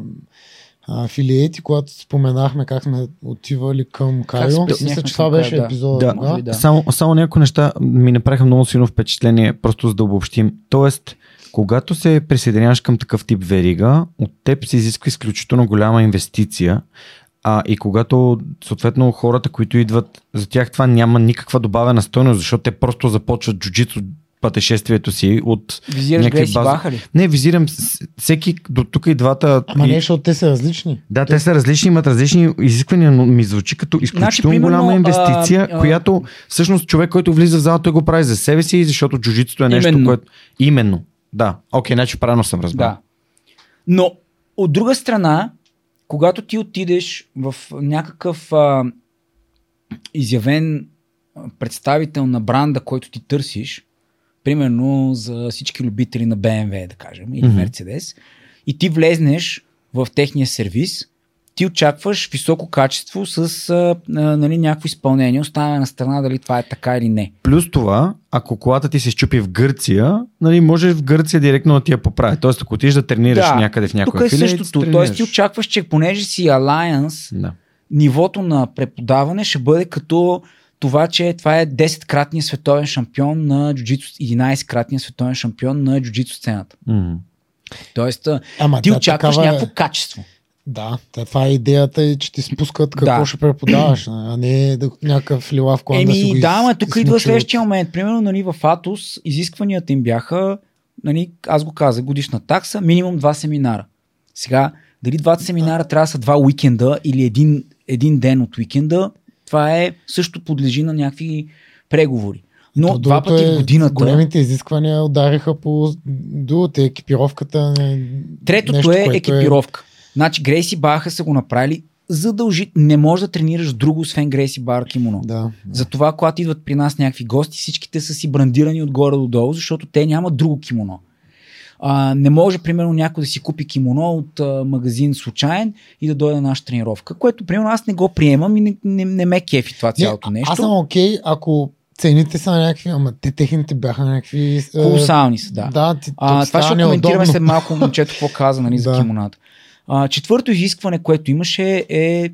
афилиети, когато споменахме как сме отивали към Кайо. Мисля, че това беше Кайо, да. Да. да. Само, само някои неща ми направиха много силно впечатление, просто за да обобщим. Тоест, когато се присъединяваш към такъв тип верига, от теб се изисква изключително голяма инвестиция. А, и когато, съответно, хората, които идват, за тях това няма никаква добавена стойност, защото те просто започват джуджицу пътешествието си от Визираш някакви бази. Баха ли? Не, визирам всеки до тук и двата. Ама и- не, защото те са различни. Да, те са различни, имат различни изисквания, но ми звучи като изключително Значи, примерно, голяма инвестиция, а, а, която всъщност човек, който влиза в залата, той го прави за себе си, защото джуджитото е нещо, Именно. което... Именно. Да. Окей, значи правилно съм разбрал. Да. Но от друга страна, когато ти отидеш в някакъв а, изявен представител на бранда, който ти търсиш, примерно за всички любители на BMW, да кажем, или Мгм. Mercedes, и ти влезнеш в техния сервис, ти очакваш високо качество с а, а, нали, някакво изпълнение, оставяме на страна дали това е така или не. Плюс това, ако колата ти се щупи в Гърция, нали, можеш в Гърция директно да ти я поправи. Тоест, ако отидеш да тренираш Да, някъде в някой Тук е афилиейт, същото. Тоест ти очакваш, че понеже си Alliance, Да. нивото на преподаване ще бъде като това, че това е 10-кратния световен шампион на джуджитсу, 11-кратния световен шампион на джуджитсу сцената. Мгм. Тоест, Ама ти да, очакваш такава е- някакво качество. Да, това е идеята, е, че ти спускат какво Да. ще преподаваш, а не да, някакъв лилав колан да си Еми, го да, ама тук идва следващия момент. Примерно, нали, в Атос изискванията им бяха, нали, аз го казах, годишна такса, минимум два семинара. Сега, дали двата семинара трябва да са два уикенда или един, един ден от уикенда, това е също подлежи на някакви преговори. Но То два пъти е, в годината. Големите изисквания удариха по другото, екипировката. Третото нещо, е което екипировка. Значи Грейси Баха са го направили задължи. Не можеш да тренираш друго, освен Грейси Бар кимоно. Да. Затова, когато идват при нас някакви гости, всичките са си брандирани отгоре до долу, защото те нямат друго кимоно. А, не може, примерно, някой да си купи кимоно от а, магазин случайен и да дойде на наша тренировка, което, примерно, аз не го приемам и не, не, не ме кефи това цялото не, нещо. Аз съм окей, ако цените са някакви, ама те техните бяха някакви... е, Колосални са, да. Да, ти, А, това ще коментираме след малко момчето какво каза нали, за Да. кимоната. Четвърто изискване, което имаше е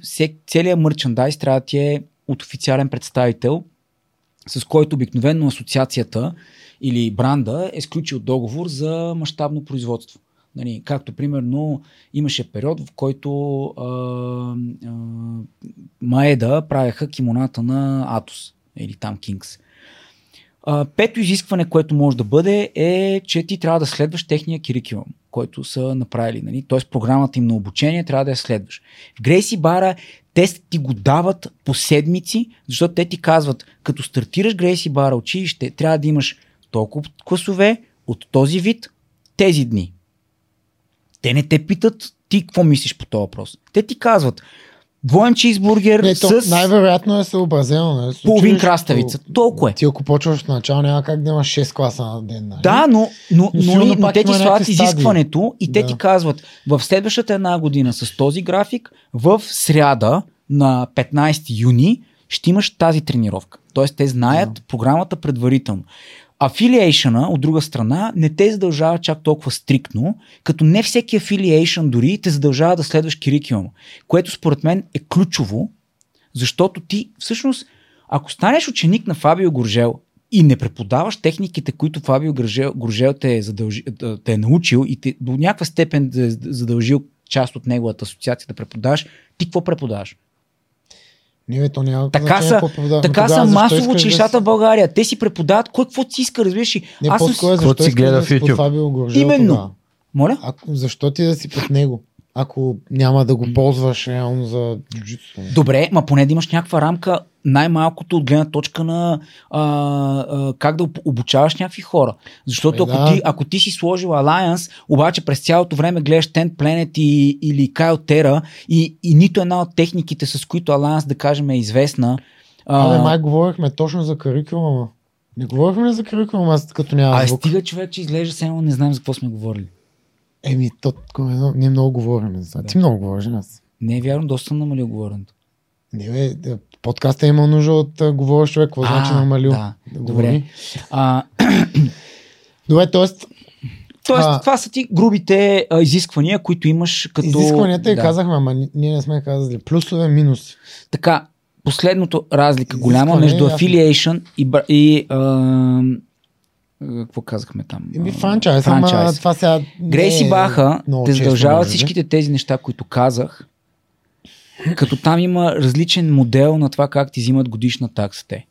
целият мърчандайз трябва да ти е от официален представител, с който обикновено асоциацията или бранда е сключил договор за мащабно производство. Нали, както примерно имаше период, в който а, а, Маеда правеха кимоната на Атос или там Кингс. Пето изискване, което може да бъде е, че ти трябва да следваш техния кирикулум, който са направили. Нали? Тоест програмата им на обучение трябва да я следваш. Грейси Бара те ти го дават по седмици, защото те ти казват, като стартираш Грейси Бара училище, трябва да имаш толкова класове от този вид тези дни. Те не те питат ти какво мислиш по този въпрос. Те ти казват двоен чизбургер Не, то, с най-вероятно е съобразено. Нали? с половин краставица. Толкова е. Ти ако почваш от начало, няма как да имаш 6 класа на ден. Нали? Да, но, но, Но но, но, те ти слагат изискването и те Да. ти казват в следващата една година с този график, в сряда на 15 юни ще имаш тази тренировка. Тоест те знаят Да. програмата предварително. Афилиейшъна, от друга страна, не те задължава чак толкова стриктно, като не всеки афилиейшън дори те задължава да следваш кирикиум, което според мен е ключово, защото ти всъщност, ако станеш ученик на Фабио Горжел и не преподаваш техниките, които Фабио Горжел, те, е задължи, те е научил и те, до някаква степен да е задължил част от неговата асоциация да преподаваш, ти какво преподаваш? Не, то няма Така са, какво така са масово училищата да... в България. Те си преподават кой какво си иска, разбираш ли? Не, Аз съм... по-скоро Какво защо си гледа да в си под YouTube? Именно. тогава? Моля? Ако, защо ти да си под него? Ако няма да го ползваш реално за джуджитсу. Добре, ма поне да имаш някаква рамка, най-малкото от гледна точка на а, а, как да об- обучаваш някакви хора. Защото Е, ако, да. ти, ако ти си сложил Alliance, обаче през цялото време гледаш Ten Planet и, или Kyle Terra и, и нито една от техниките, с които Alliance, да кажем, е известна. Абе, май говорихме точно за карикулума. Не говорихме ли за карикулума, аз като няма а стига човек, че изглежда едно не знам за какво сме говорили. Еми, то, едно- ние много говорим за това. Да. Ти много говориш, аз. Не е вярно, доста съм намалил говоренето. Не, бе, да, подкаста има нужда от а, говорещ човек. Какво значи намалил? да, Да добре. говори. А, Добре, т.е. тоест, А. това са ти грубите а, изисквания, които имаш като... изискванията и да. казахме, ама ни- ние не сме казали. Плюсове, минуси. Така, последното разлика Изискване, голяма между affiliation и, и а, какво казахме там? Еми, А, франчайз, ама франчайз. това сега Грейси е Баха те би. всичките тези неща, които казах, като там има различен модел на това как ти взимат годишна такса те.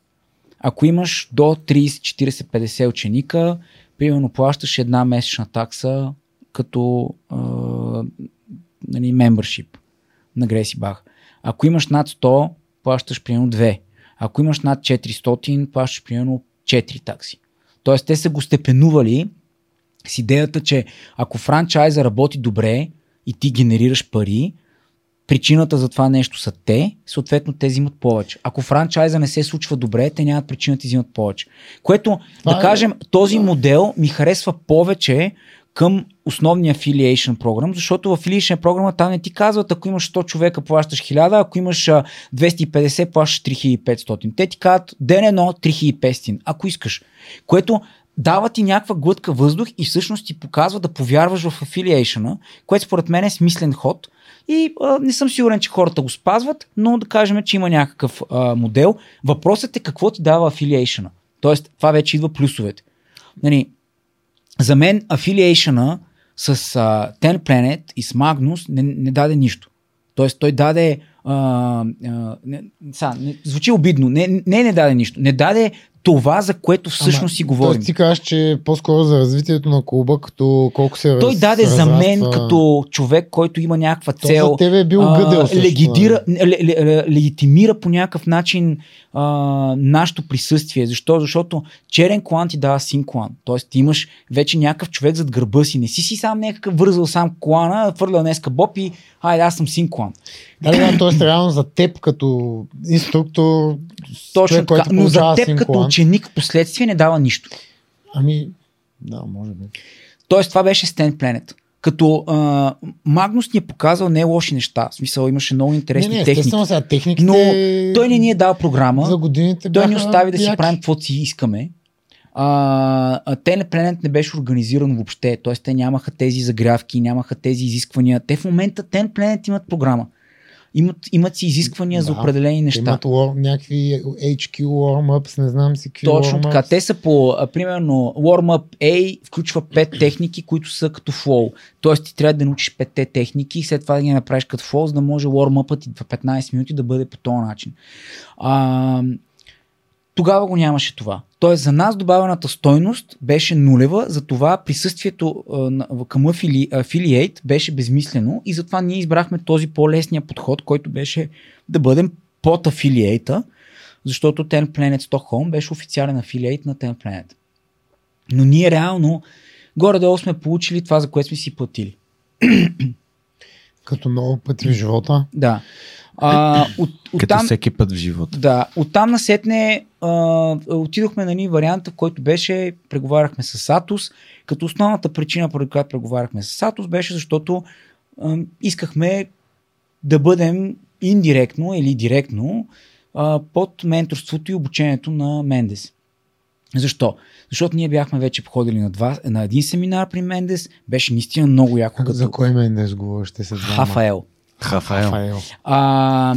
Ако имаш до 30, 40, 50 ученика, примерно плащаш една месечна такса като а, нали, membership на Гресибах. Ако имаш над 100, плащаш примерно 2. Ако имаш над 400, плащаш примерно 4 такси. Тоест те са го степенували с идеята, че ако франчайза работи добре и ти генерираш пари, причината за това нещо са те, съответно те взимат повече. Ако франчайза не се случва добре, те нямат причина да ти взимат повече. Което, Това да е- кажем, този модел ми харесва повече към основния affiliation програм, защото в affiliation програма там не ти казват, ако имаш 100 човека плащаш 1000, ако имаш а, 250 плащаш 3500. Те ти казват ден едно 3500, ако искаш. Което дава ти някаква глътка въздух и всъщност ти показва да повярваш в affiliation, което според мен е смислен ход. И а, не съм сигурен, че хората го спазват, но да кажем, че има някакъв а, модел. Въпросът е какво ти дава affiliation. Тоест, това вече идва плюсовете. Нали, за мен affiliation с а, Ten Planet и с Magnus не, не даде нищо. Тоест той даде а, а, не, са, не, звучи обидно. Не, не, не даде нищо. Не даде това, за което всъщност си говорим. Тоест ти кажеш, че по-скоро за развитието на клуба, като колко се Той раз- даде за мен разраства- като човек, който има някаква То цел. за тебе е бил а, гъдел също, легидира, ле, ле, ле, легитимира по някакъв начин а, нашето присъствие. Защо? Защото черен клан ти дава син клан. Тоест ти имаш вече някакъв човек зад гърба си. Не си си сам някакъв вързал сам клана, фърлял днеска боб и айде аз съм син клан. Да, да, т.е. реално за теб като инструктор, Точно човек, който Но за теб като ученик в последствие не дава нищо. Ами, да, може би. Тоест, това беше Stand Planet. Като а, Магнус ни е показал не лоши неща. В смисъл, имаше много интересни не, не, техники. сега техниките... Но той не ни е дал програма. За годините Той ни остави да си правим каквото си искаме. А, а Planet не беше организиран въобще, т.е. те нямаха тези загрявки, нямаха тези изисквания. Те в момента Ten Planet имат програма. Имат, имат си изисквания за Да, определени Те неща. Имат war, някакви HQ warm-ups, не знам си какви Точно така. Те са по, а, примерно, Warm-up A включва 5 техники, които са като flow. Тоест ти трябва да научиш 5 техники и след това да ги направиш като flow, за да може warm-upът ти в 15 минути да бъде по този начин. А, тогава го нямаше това. Тоест за нас добавената стойност беше нулева, затова присъствието а, към афили, Affiliate беше безмислено и затова ние избрахме този по-лесния подход, който беше да бъдем под афилиейта, защото Ten Planet Stockholm беше официален афилиейт на Ten Planet. Но ние реално горе-долу сме получили това, за което сме си платили. Като много пъти в живота. Да. А, от, от Като там, всеки път в живота. да, оттам насетне а, отидохме на ни варианта, в който беше, преговаряхме с Атос, като основната причина, поради която преговаряхме с Атос, беше защото а, искахме да бъдем индиректно или директно а, под менторството и обучението на Мендес. Защо? Защото ние бяхме вече походили на, два, на един семинар при Мендес, беше наистина много яко като За кой мен днес говориш? Ще се. Хафаел. Хафаел. Хафаел. А,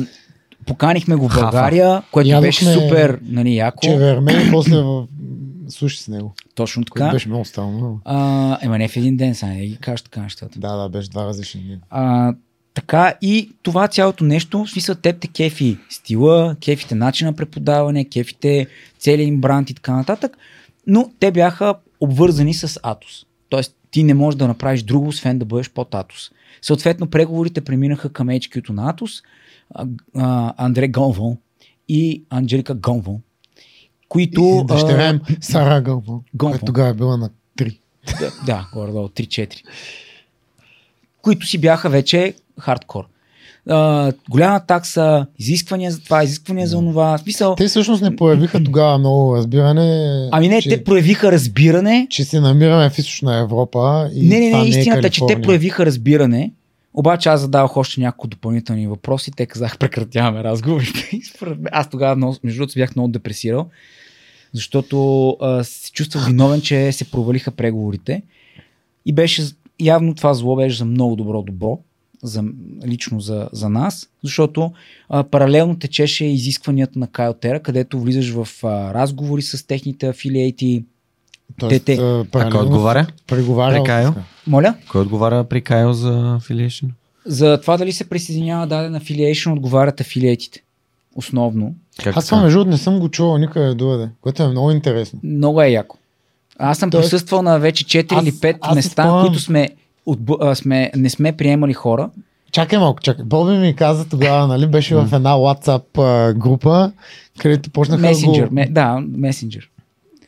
поканихме го в Хафа. България, което Ядохме беше супер нали, яко. Чевермен и после в... суши с него. Точно Което така. беше много странно. А, ема не в един ден, сега не ги кажеш така нещата. Да, да, беше два различни дни. А, така и това цялото нещо, в смисъл теб те кефи стила, кефите начин на преподаване, кефите целият им бранд и така нататък, но те бяха обвързани с Атос. Тоест ти не можеш да направиш друго, освен да бъдеш под Атос. Съответно преговорите преминаха към HQ-то на Атос, Андре Гонвон и Анджелика Гонвон, които... И дъщеря им Сара Гълбо. която тогава е била на 3. Да, да горе-долу 3-4. Които си бяха вече хардкор. А, голяма такса, изисквания за това, изисквания за онова. В Смисъл, Те всъщност не проявиха тогава много разбиране, ами не, че, те проявиха разбиране. че се намираме в източна Европа и Не, не, това не, е истината е, че те проявиха разбиране. Обаче аз задавах още няколко допълнителни въпроси. Те казах, прекратяваме разговорите. Аз тогава, между другото, бях много депресирал, защото а, се чувствах виновен, че се провалиха преговорите. И беше явно това зло беше за много добро добро, за, лично за, за нас, защото а, паралелно течеше изискванията на Кайлтера, където влизаш в а, разговори с техните афилиейти. Тоест, те- те- а, А кой отговаря? Преговарял. При Кайл? Моля? Кой отговаря при Кайл за affiliation? За това дали се присъединява даден афилиейшн, отговарят афилиетите. основно. Как Аз това между другото не съм го чувал никъде другаде, което е много интересно. Много е яко. Аз съм Тоест- присъствал на вече 4 Аз- или 5 аз места, спомням- които сме, отбу- а, сме, не сме приемали хора. Чакай малко, чакай. Боби ми каза тогава, нали, беше в една WhatsApp група, където почнаха Месенджер. да го... Ме, да, месенджер.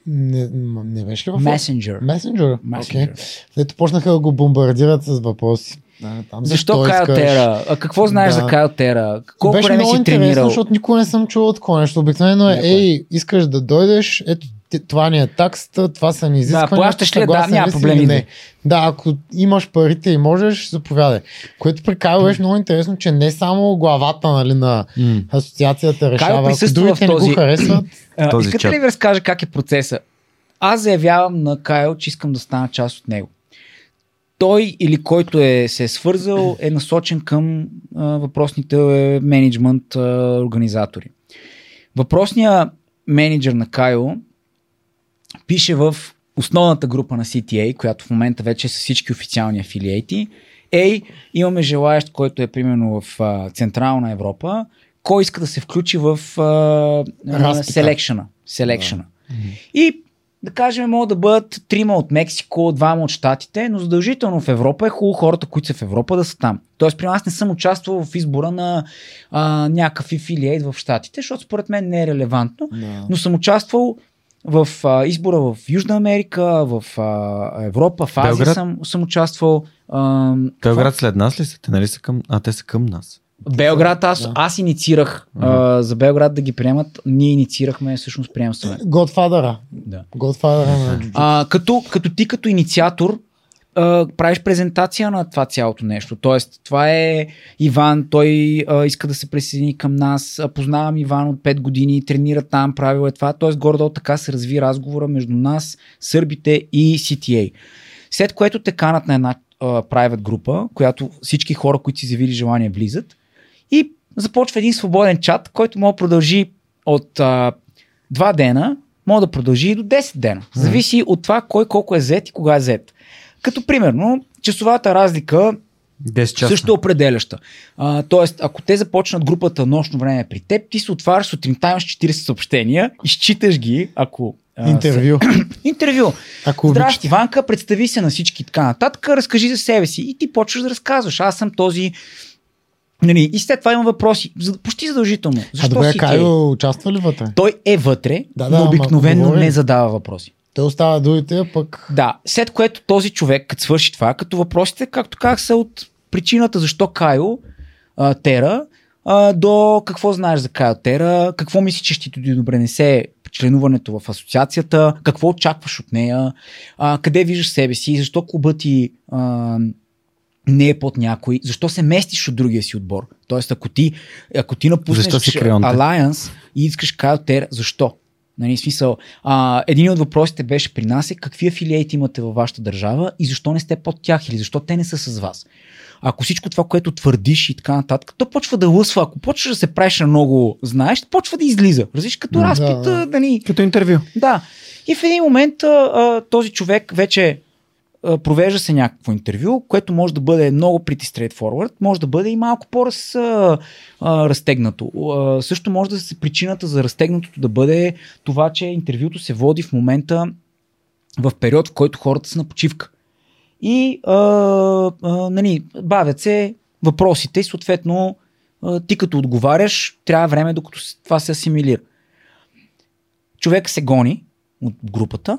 Не, не беше ли в Месенджер. Месенджер. Messenger. Okay. Дето почнаха да го бомбардират с въпроси. Да, там, Защо Кайл? Тера? А какво знаеш Да. за Кайл Тера? Колко Беше време много си интересно, тренирал? защото никога не съм чувал такова нещо. Обикновено е, ей, искаш да дойдеш, ето това ни е таксата, това са ни изисквания. плащаш ли? Да, няма идвай. Не. Да, ако имаш парите и можеш, заповядай. Което при Кайл беше много интересно, че не само главата нали, на асоциацията решава, ако другите в не този- го харесват, А, този искате чат. ли ви разкажа как е процеса? Аз заявявам на Кайл, че искам да стана част от него. Той или който е, се е свързал е насочен към а, въпросните е, менеджмент а, организатори. Въпросният менеджер на Кайл пише в основната група на CTA, която в момента вече е с всички официални афилиети. Ей, имаме желаящ, който е примерно в а, Централна Европа, кой иска да се включи в селекшена. селекшена. И да кажем, могат да бъдат трима от Мексико, двама от Штатите, но задължително в Европа е хубаво хората, които са в Европа да са там. Тоест, при нас не съм участвал в избора на а, някакъв афилиейт в Штатите, защото според мен не е релевантно, Да. но съм участвал в а, избора в Южна Америка, в а, Европа, в Азия Белград? съм, съм участвал. А, Белград след нас ли са? Те нали са към... А, те са към нас. Белград, аз, Да. аз инициирах а, за Белград да ги приемат. Ние инициирахме всъщност приемстване. Godfather. Да. Godfather на. А, като, като ти като инициатор а, правиш презентация на това цялото нещо. Тоест, това е Иван, той а, иска да се присъедини към нас. А, познавам Иван от 5 години, тренира там, правил е това. Тоест, горе-долу така се разви разговора между нас, сърбите и CTA. След което те канат на една а, private група, която всички хора, които си заявили желание, влизат. И започва един свободен чат, който може да продължи от а, два дена, може да продължи и до 10 дена. Зависи от това кой колко е зет и кога е зет. Като примерно, часовата разлика 10 часа. също е определяща. А, тоест, ако те започнат групата нощно време при теб, ти се отваряш сутринта, имаш 40 съобщения, изчиташ ги, ако... а, Интервю. са- Интервю. Ако Здрасти, обичате. Иванка, представи се на всички и така нататък, разкажи за себе си. И ти почваш да разказваш. Аз съм този... Нали, и след това има въпроси. За- Почти задължително. А Защо добре, си Кайо участва ли вътре? Той е вътре, Да, да, но обикновено не задава въпроси. Той остава другите, а пък... Да, след което този човек, като свърши това, като въпросите, както казах, са от причината защо Кайо а, Тера а, до какво знаеш за Кайо Тера, какво мислиш, че ще ти добре не се членуването в асоциацията, какво очакваш от нея, а, къде виждаш себе си, защо клубът ти а, не е под някой, защо се местиш от другия си отбор. Тоест, ако ти, ако ти напуснеш? Alliance и искаш Кайл Тер, защо? Нали, смисъл, а, един от въпросите беше при нас е какви афилиейти имате във вашата държава и защо не сте под тях или защо те не са с вас. Ако всичко това, което твърдиш и така нататък, то почва да лъсва. Ако почваш да се правиш на много знаеш, почва да излиза. Разбираш, като Да, разпит, да. нали, Като интервю. да. И в един момент а, този човек вече провежда се някакво интервю, което може да бъде много pretty straightforward, може да бъде и малко по-раз, а, а, разтегнато. А, също може да се причината за разтегнатото да бъде това, че интервюто се води в момента в период, в който хората са на почивка. И а, а, нали, бавят се въпросите и съответно а, ти като отговаряш, трябва време докато това се асимилира. Човек се гони от групата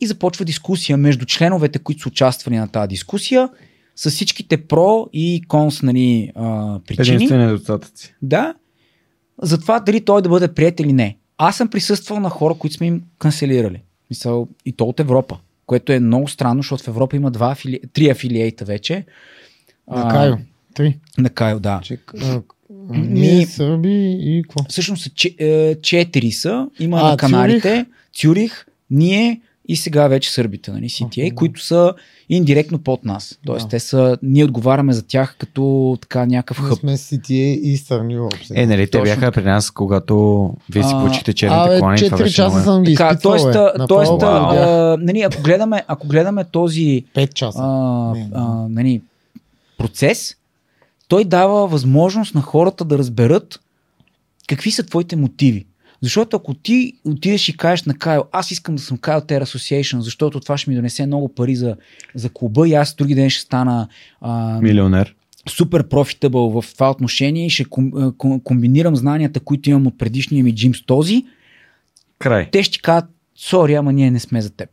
и започва дискусия между членовете, които са участвали на тази дискусия, с всичките про и конс нали, а, причини. Единствени недостатъци. Да, за това дали той да бъде прият или не. Аз съм присъствал на хора, които сме им канцелирали. Мисъл, и то от Европа, което е много странно, защото в Европа има два афили... три афилиейта вече. На Кайо. Три. На Кайо, да. Чек, а, ние Ми- сърби и какво? Всъщност че- е, четири са. Има А, на каналите. Цюрих, ние и сега вече сърбите, нали, CTA, Аха. които са индиректно под нас. Тоест, Да. те са, ние отговаряме за тях като така някакъв Ние хъб. сме CTA Eastern Europe. Е, нали, те Точно бяха при нас, когато вие си А, получите черните Абе, колани. това 4 беше часа много- съм ги Така, изпитвал, тоест, а, Направо тоест а, нали, ако, гледаме, ако гледаме този 5 часа. а, а, нали, процес, той дава възможност на хората да разберат какви са твоите мотиви. Защото ако ти отидеш и кажеш на Кайл, аз искам да съм Кайл Тер Association, защото това ще ми донесе много пари за, за клуба и аз други ден ще стана а, Милионер. супер профитабъл в това отношение и ще ком, ком- комбинирам знанията, които имам от предишния ми джим с този, Край. те ще кажат, сори, ама ние не сме за теб.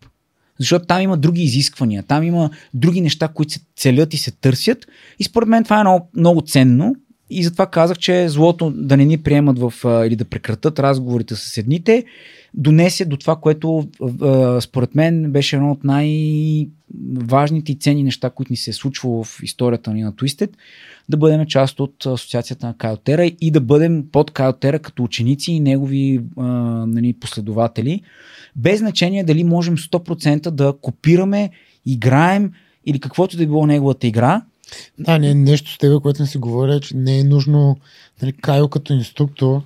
Защото там има други изисквания, там има други неща, които се целят и се търсят. И според мен това е много, много ценно. И затова казах, че злото да не ни приемат в, а, или да прекратат разговорите с едните, донесе до това, което а, според мен беше едно от най-важните и ценни неща, които ни се е случвало в историята ни на Twisted, да бъдем част от асоциацията на Кайлтера и да бъдем под Кайлтера като ученици и негови а, нали, последователи, без значение дали можем 100% да копираме, играем или каквото да е било неговата игра. Да, не, нещо с тебе, което не си говоря, че не е нужно, нали, Кайо като инструктор,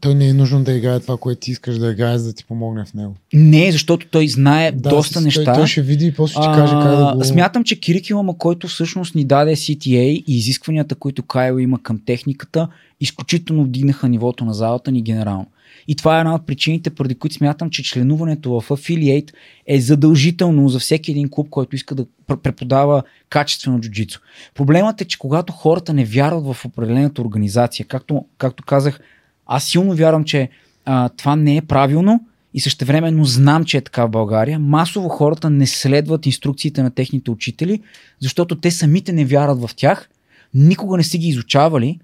той не е нужно да играе това, което ти искаш да играе, за да ти помогне в него. Не, защото той знае Да, доста с- неща. Той, той ще види и после ще ти каже как да го... Смятам, че Кирикилама, който всъщност ни даде CTA и изискванията, които Кайл има към техниката, изключително вдигнаха нивото на залата ни генерално. И това е една от причините, поради които смятам, че членуването в Affiliate е задължително за всеки един клуб, който иска да пр- преподава качествено джуджицу. Проблемът е, че когато хората не вярват в определената организация, както, както казах, аз силно вярвам, че а, това не е правилно и същевременно знам, че е така в България. Масово хората не следват инструкциите на техните учители, защото те самите не вярват в тях, никога не са ги изучавали,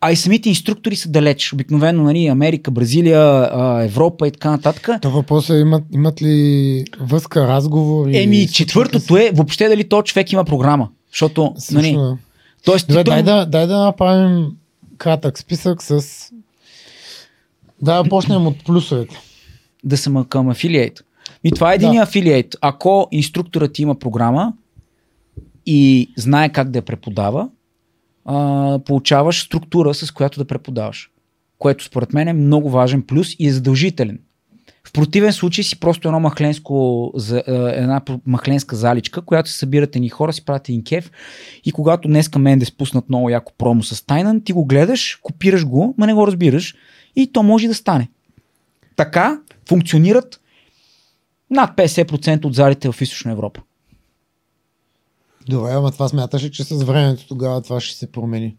а и самите инструктори са далеч. Обикновено нали, Америка, Бразилия, Европа и така нататък. То въпросът е имат, имат ли връзка, разговори? Еми, четвъртото е въобще дали този човек има програма. Защото, се- нали, Също, да. тоест, Добре, ти дай, той- да, дай да направим кратък списък с... Да почнем от плюсовете. да съм към афилиейт. И това е един Да. афилиейт. Ако инструкторът има програма и знае как да я преподава, а, получаваш структура, с която да преподаваш. Което според мен е много важен плюс и е задължителен. В противен случай си просто едно махленско, а, една махленска заличка, която се събират едни хора, си правят един кеф и когато днеска мен да спуснат много яко промо с Тайнан, ти го гледаш, копираш го, ма не го разбираш и то може да стане. Така функционират над 50% от залите в Източна Европа. Добре, ама това смяташе, че с времето тогава това ще се промени.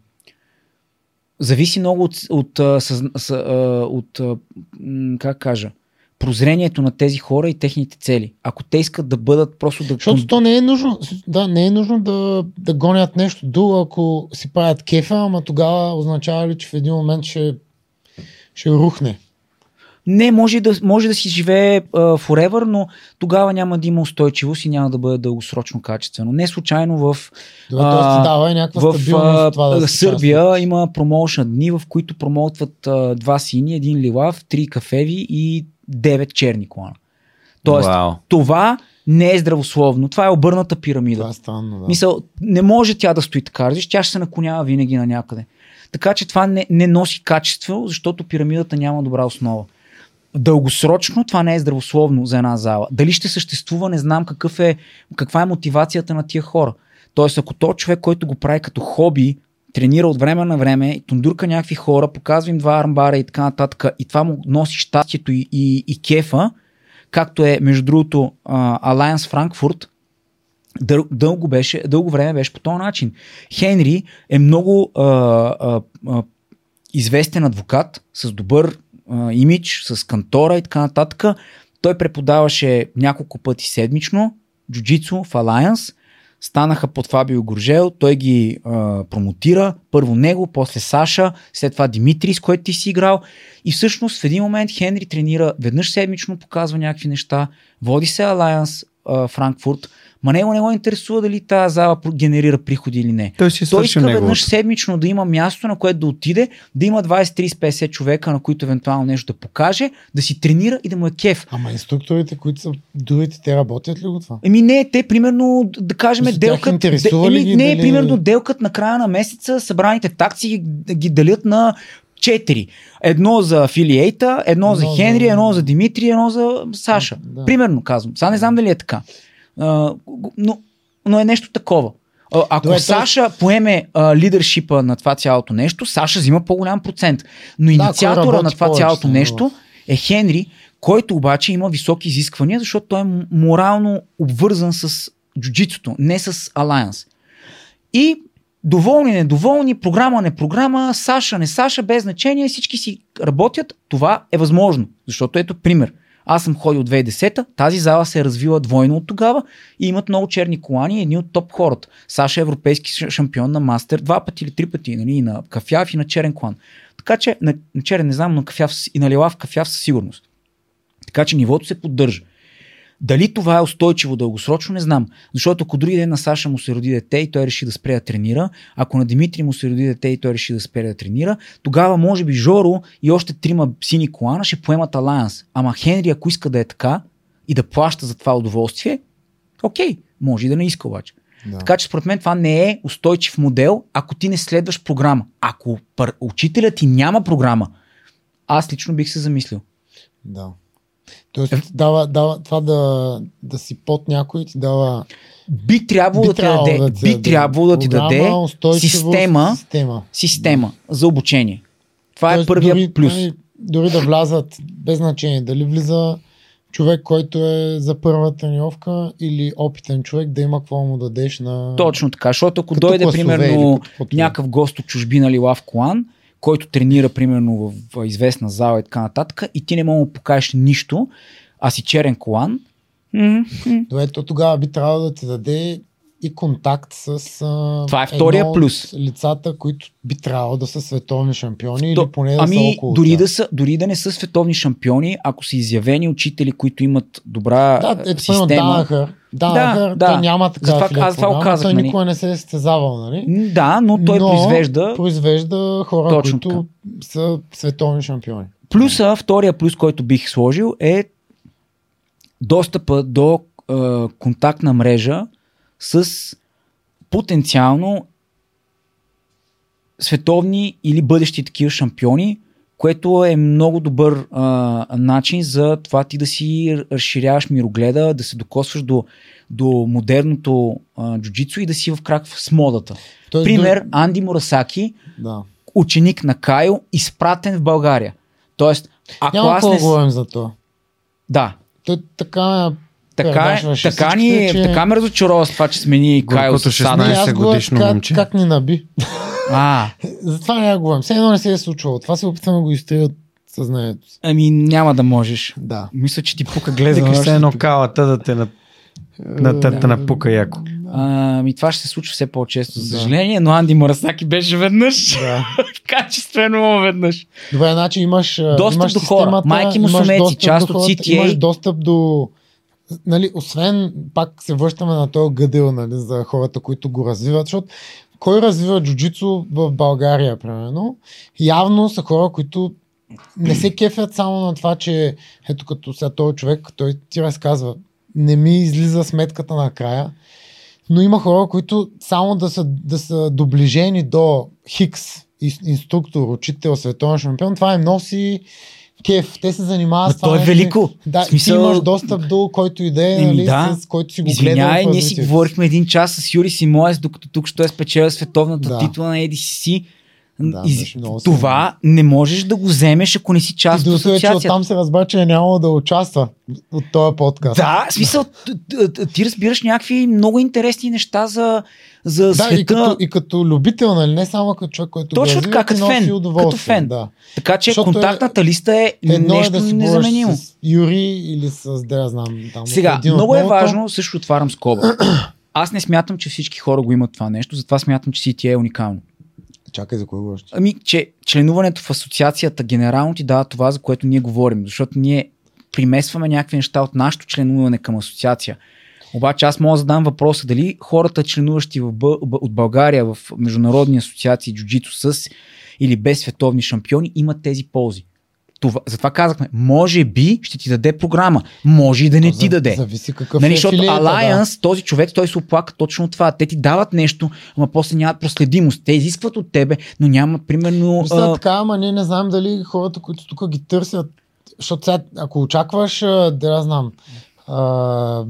Зависи много от, от, от а, м, как кажа, прозрението на тези хора и техните цели. Ако те искат да бъдат просто да... Защото то не е нужно, да, не е нужно да, да гонят нещо друго, ако си правят кефа, ама тогава означава ли, че в един момент ще, ще рухне. Не, може да, може да си живее uh, forever, но тогава няма да има устойчивост и няма да бъде дългосрочно качествено. Не случайно в, Добре, А, дава и някаква в а, това да Сърбия част има промоушен дни, в които промоутват а, два сини, един лилав, три кафеви и девет черни колана. Тоест, Вау. това не е здравословно. Това е обърната пирамида. Това е странно, да. Мисъл, не може тя да стои така, разбираш, тя ще се наклонява винаги на някъде. Така че това не, не носи качество, защото пирамидата няма добра основа. Дългосрочно това не е здравословно за една зала. Дали ще съществува, не знам какъв е, каква е мотивацията на тия хора. Тоест, ако то човек, който го прави като хоби, тренира от време на време, тундурка някакви хора, показва им два армбара и така нататък, и това му носи щастието и, и, и кефа, както е, между другото, а, Alliance Frankfurt, дъл, дълго, беше, дълго време беше по този начин. Хенри е много а, а, а, известен адвокат с добър а, имидж, с кантора и така нататък. Той преподаваше няколко пъти седмично джуджицу в Alliance. Станаха под Фабио Горжел, той ги а, промотира, първо него, после Саша, след това Димитрий, с който ти си играл. И всъщност в един момент Хенри тренира веднъж седмично, показва някакви неща, води се Alliance а, Франкфурт, ма него не го интересува дали тази зала генерира приходи или не. Той си Той свърши иска неговото. веднъж седмично да има място, на което да отиде, да има 20, 30, 50 човека, на които евентуално нещо да покаже, да си тренира и да му е кеф. Ама инструкторите, които са другите, те работят ли го това? Еми не, те примерно, да кажем, делкат... ли еми, не, дали- примерно делкат на края на месеца, събраните такси ги, ги делят на четири. Едно за афилиейта, едно, Едно за за- Хенри, едно за Димитрий, едно за Саша. Да. Примерно казвам. Сега не знам дали е така. А, но, но е нещо такова. Ако Добре, Саша поеме а, лидершипа на това цялото нещо, Саша взима по-голям процент. Но кой инициатора работи на това повече, цялото нещо е Хенри, който обаче има високи изисквания, защото той е морално обвързан с джуджицото, не с Alliance. И доволни, недоволни, програма, не програма, Саша, не Саша, без значение, всички си работят. Това е възможно, защото ето пример. Аз съм ходил 2010-та, тази зала се е развила двойно от тогава и имат много черни колани едни от топ хората. Саша е европейски шампион на мастер два пъти или три пъти, нали, и на кафяв и на черен колан. Така че, на, на черен не знам, но кафяв, и на лилав кафяв със сигурност. Така че нивото се поддържа. Дали това е устойчиво дългосрочно, не знам. Защото ако други ден на Саша му се роди дете и той реши да спре да тренира, ако на Димитри му се роди дете и той реши да спре да тренира, тогава може би Жоро и още трима сини колана ще поемат Алианс. Ама Хенри, ако иска да е така и да плаща за това удоволствие, окей, може и да не иска обаче. Да. Така че според мен това не е устойчив модел, ако ти не следваш програма. Ако пър- учителят ти няма програма, аз лично бих се замислил. Да. Тоест, дава, дава, това да, да си под някой ти дава Би трябвало да ти даде, ти би трябвало да ти даде система, система. система за обучение. Това е Тоест, първия дори, плюс. нали, Дори да влязат, без значение, дали влиза човек, който е за първа тренировка или опитен човек, да има какво му дадеш на... Точно така, защото ако дойде примерно да е. някакъв гост от чужбина или лав колан, който тренира примерно в, в известна зала и така нататък, и ти не мога да покажеш нищо, а си черен колан, м- Добре, то тогава би трябвало да ти даде и контакт с а, Това е втория едно плюс. лицата, които би трябвало да са световни шампиони То- или поне да са ами, около дори тях. да, са, дори да не са световни шампиони, ако са изявени учители, които имат добра Да, примерно система. Данахър. Данахър, Да, да. той няма така Затова афилиат аз това казах, Той нали? никога не се е състезавал, нали? Да, но той Но произвежда. произвежда хора, Точно които са световни шампиони. Плюса, втория плюс, който бих сложил е достъпа до е, контактна мрежа с потенциално световни или бъдещи такива шампиони, което е много добър а, начин за това ти да си разширяваш мирогледа, да се докосваш до, до модерното а, джуджицу и да си в крак с модата. Тоест, Пример, дори- Анди Мурасаки, Да. ученик на Кайо, изпратен в България. Тоест, ако Няма аз не... говорим за това. Да, Той така така, е, така, ни, всичките, че- така ме разочарова с това, че смени Горкото с Сана. 16 Не, аз го годишно как, момче. как ни наби. А, Затова не я говорим. Все едно не се е случвало. Това се опитваме да го изтрия от съзнанието си. ами няма да можеш. Да. Мисля, че ти пука още се едно калата да те на, на, да. те напука яко. Ами това ще се случва все по-често, за съжаление, но Анди Мурасаки беше веднъж. Да. Качествено веднъж. Добре, значи имаш, Достъп имаш до хора. Майки имаш мусулмеци, достъп част от CTA. Имаш достъп до... Нали, освен, пак се връщаме на този гъдел нали, за хората, които го развиват, защото кой развива джуджицу в България, примерно? Явно са хора, които не се кефят само на това, че ето като сега този човек, той ти разказва, не ми излиза сметката накрая, но има хора, които само да са, да са доближени до Хикс, ин- инструктор, учител, световен шампион, това им носи кеф. Те се занимават Ма с това. то е нещо. велико. Да, смисъл- ти имаш достъп до който и да е, нали, да. с който си го Извинявай, гледал. в ние си говорихме един час с Юри Симоес, докато тук ще е спечеля световната Да. титла на ADCC. Да, Из... Това не можеш да го вземеш, ако не си част от до че асоциацията. оттам се разбра, че е нямало да участва от този подкаст. Да, смисъл, ти разбираш някакви много интересни неща за, за Да, света. и като, и като любител, нали? Не само като човек, който Точно така, развива, като фен, като фен. Да. Така че Защото е- контактната листа е Едно нещо е да си незаменимо. с Юри или с, да я знам, там. Сега, много е важно, също отварям скоба. Аз не смятам, че всички хора го имат това нещо, затова смятам, че CTA е уникално. Чакай за кой говориш. Ами, че членуването в асоциацията генерално ти дава това, за което ние говорим, защото ние примесваме някакви неща от нашето членуване към асоциация. Обаче аз мога да задам въпроса дали хората, членуващи в от България в международни асоциации джуджито с или без световни шампиони, имат тези ползи. Това, затова казахме, може би ще ти даде програма, може и да не То ти даде. Зависи какъв Нали, е защото филиета, Alliance, този човек, той се оплака точно това. Те ти дават нещо, ама после нямат проследимост. Те изискват от тебе, но нямат примерно... Мисля, а, така, ама ние не знаем дали хората, които тук ги търсят, защото сега, ако очакваш, да я знам, а,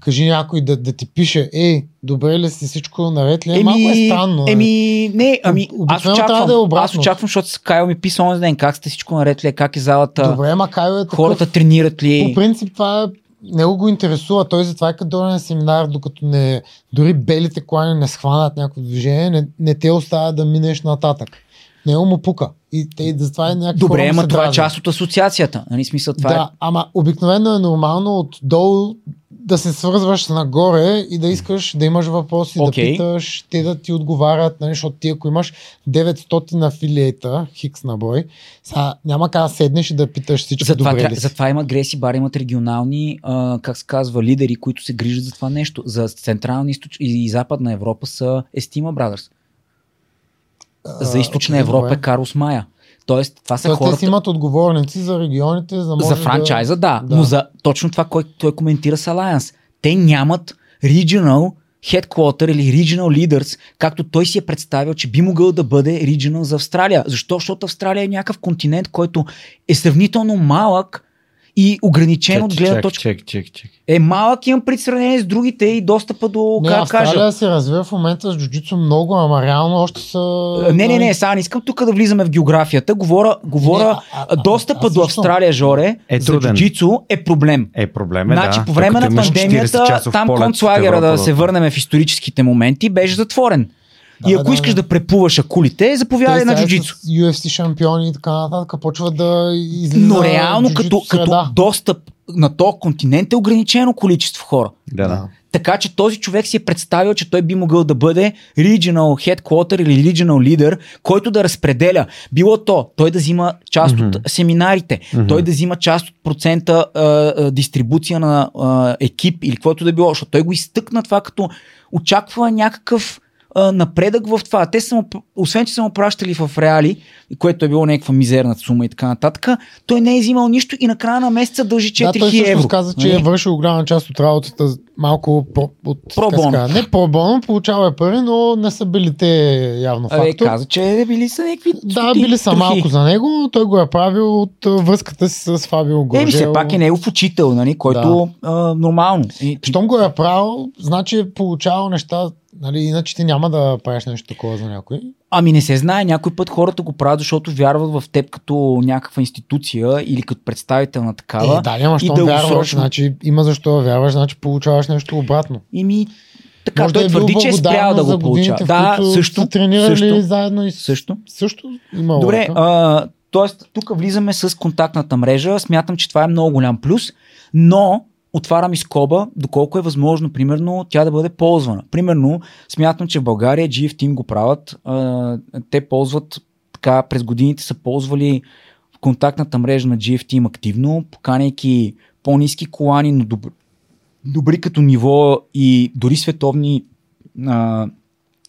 кажи някой да, да ти пише, ей, добре ли си всичко наред ли? Еми, Малко е странно. нали? Еми, не, ами, аз очаквам, да е обратно. аз очаквам, защото с Кайл ми писа онзи ден, как сте всичко наред ли, е, как е залата, Добре, ма Кайо е такъв. хората тренират ли. По принцип това е него го интересува. Той затова е като дойде на семинар, докато не, дори белите колани не схванат някакво движение, не, не те оставя да минеш нататък. Него му пука. И те затова е някакви Добре, ама това е част от асоциацията. Нали, смисъл, това да, ама обикновено е нормално отдолу да се свързваш нагоре и да искаш да имаш въпроси, Окей. да питаш, те да ти отговарят, нали, защото ти ако имаш 900 афилиета, хикс на брой, сега няма как да седнеш и да питаш е. всички Затова, добре ли си. затова има Греси бар, имат регионални, а, как се казва, лидери, които се грижат за това нещо. За Централна и, и Западна Европа са Естима Brothers. За Източна Европа добре. е Карлос Майя. Тоест, това са Тоест, те хората... си имат отговорници за регионите, за За франчайза, да, Да. но за точно това, което той коментира с Alliance. Те нямат regional headquarter или regional leaders, както той си е представил, че би могъл да бъде regional за Австралия. Защо? Защото Австралия е някакъв континент, който е сравнително малък и ограничен от гледна чек, точка. чек, чек, чек. Е малък имам при сравнение с другите и достъпа до, Не, как да Австралия кажа. се развива в момента с джуджицу много, ама реално още са... Не, не, нали, не, сега не искам тук да влизаме в географията. Говоря, говоря Не, а- а- а- достъпа а до също. Австралия, Жоре, Е за джуджицу е проблем. Е, проблем е, Значи да. по време Докато на имаш 40 пандемията, там концлагера да Европа се до- върнем в историческите моменти, беше затворен. Да, и ако да, искаш да. да преплуваш акулите, заповядай на джуджицу. UFC шампиони и така нататък почват да излизат Но реално като, като достъп на този континент е ограничено количество хора. Да, да. Така че този човек си е представил, че той би могъл да бъде regional headquarter или regional leader, който да разпределя. Било то, той да взима част Мгм. от семинарите, Мгм. той да взима част от процента а, а, дистрибуция на а, екип или каквото да било, защото той го изтъкна това като очаква някакъв а, напредък в това. Те са му, освен, че са му пращали в реали, което е било някаква мизерна сума и така нататък, той не е взимал нищо и на края на месеца дължи 4000 Да, той евро. каза, че Нали? е вършил голяма част от работата малко про, от, Про как се боно. казва, Не пробоно, получава е пари, но не са били те явно Абе, фактор. каза, че били са някакви Да, били са трохи. малко за него, но той го е правил от връзката си с Фабио Горжел. Еми, все пак е негов учител, нали, който а, нормално. Щом го е правил, значи е получавал неща, нали, иначе ти няма да правиш нещо такова за някой. Ами не се знае, някой път хората го правят, защото вярват в теб като някаква институция или като представител на такава. Е, да, няма, и вярваш, дългосрочно. значи има защо да вярваш, значи получаваш нещо обратно. И ми, така, Може той да е твърди, че е спрял да го получава. Да, също. са тренирали също, заедно и също. също има Добре, а, т.е. тук влизаме с контактната мрежа. Смятам, че това е много голям плюс, но отварям и скоба, доколко е възможно, примерно, тя да бъде ползвана. Примерно, смятам, че в България GF Team го правят. Те ползват, така, през годините са ползвали контактната мрежа на GF Team активно, поканяйки по-низки колани, но добри, добри като ниво и дори световни а,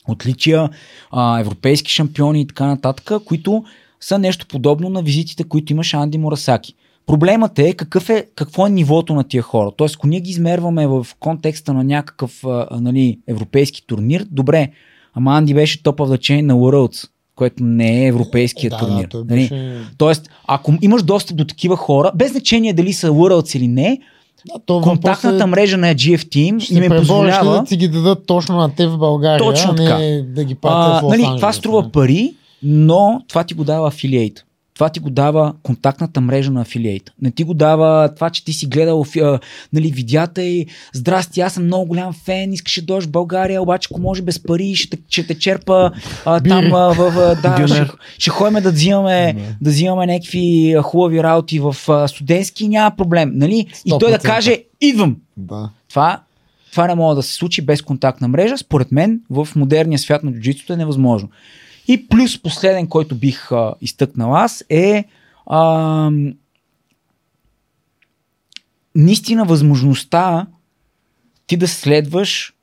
отличия, а, европейски шампиони и така нататък, които са нещо подобно на визитите, които имаше Анди Мурасаки. Проблемът е, какъв е какво е нивото на тия хора. Тоест, ако ние ги измерваме в контекста на някакъв а, нали, европейски турнир, добре, ама Анди беше топ of the chain на Worlds, което не е европейският да, турнир. Да, нали? беше... Тоест, ако имаш достъп до такива хора, без значение дали са Worlds или не, да, то контактната е, мрежа на GF Team им е позволява... да ти ги дадат точно на те в България, Точно а не така. да ги пратят А, в Лос нали, това струва пари, но това ти го дава афилиейт. Това ти го дава контактната мрежа на афилиейт. Не ти го дава това, че ти си гледал а, нали, видеята и здрасти, аз съм много голям фен, искаш да дойдеш в България, обаче ако може без пари, ще, те- ще те черпа а, там а, в, в, да, ще, ще ходим да взимаме, да взимаме някакви а, хубави работи в а, студентски, няма проблем. Нали? И той да 100%. каже, идвам. Да. Това, това не може да се случи без контактна мрежа. Според мен в модерния свят на джуджитото е невъзможно. И плюс последен, който бих а, изтъкнал аз е а, наистина възможността ти да следваш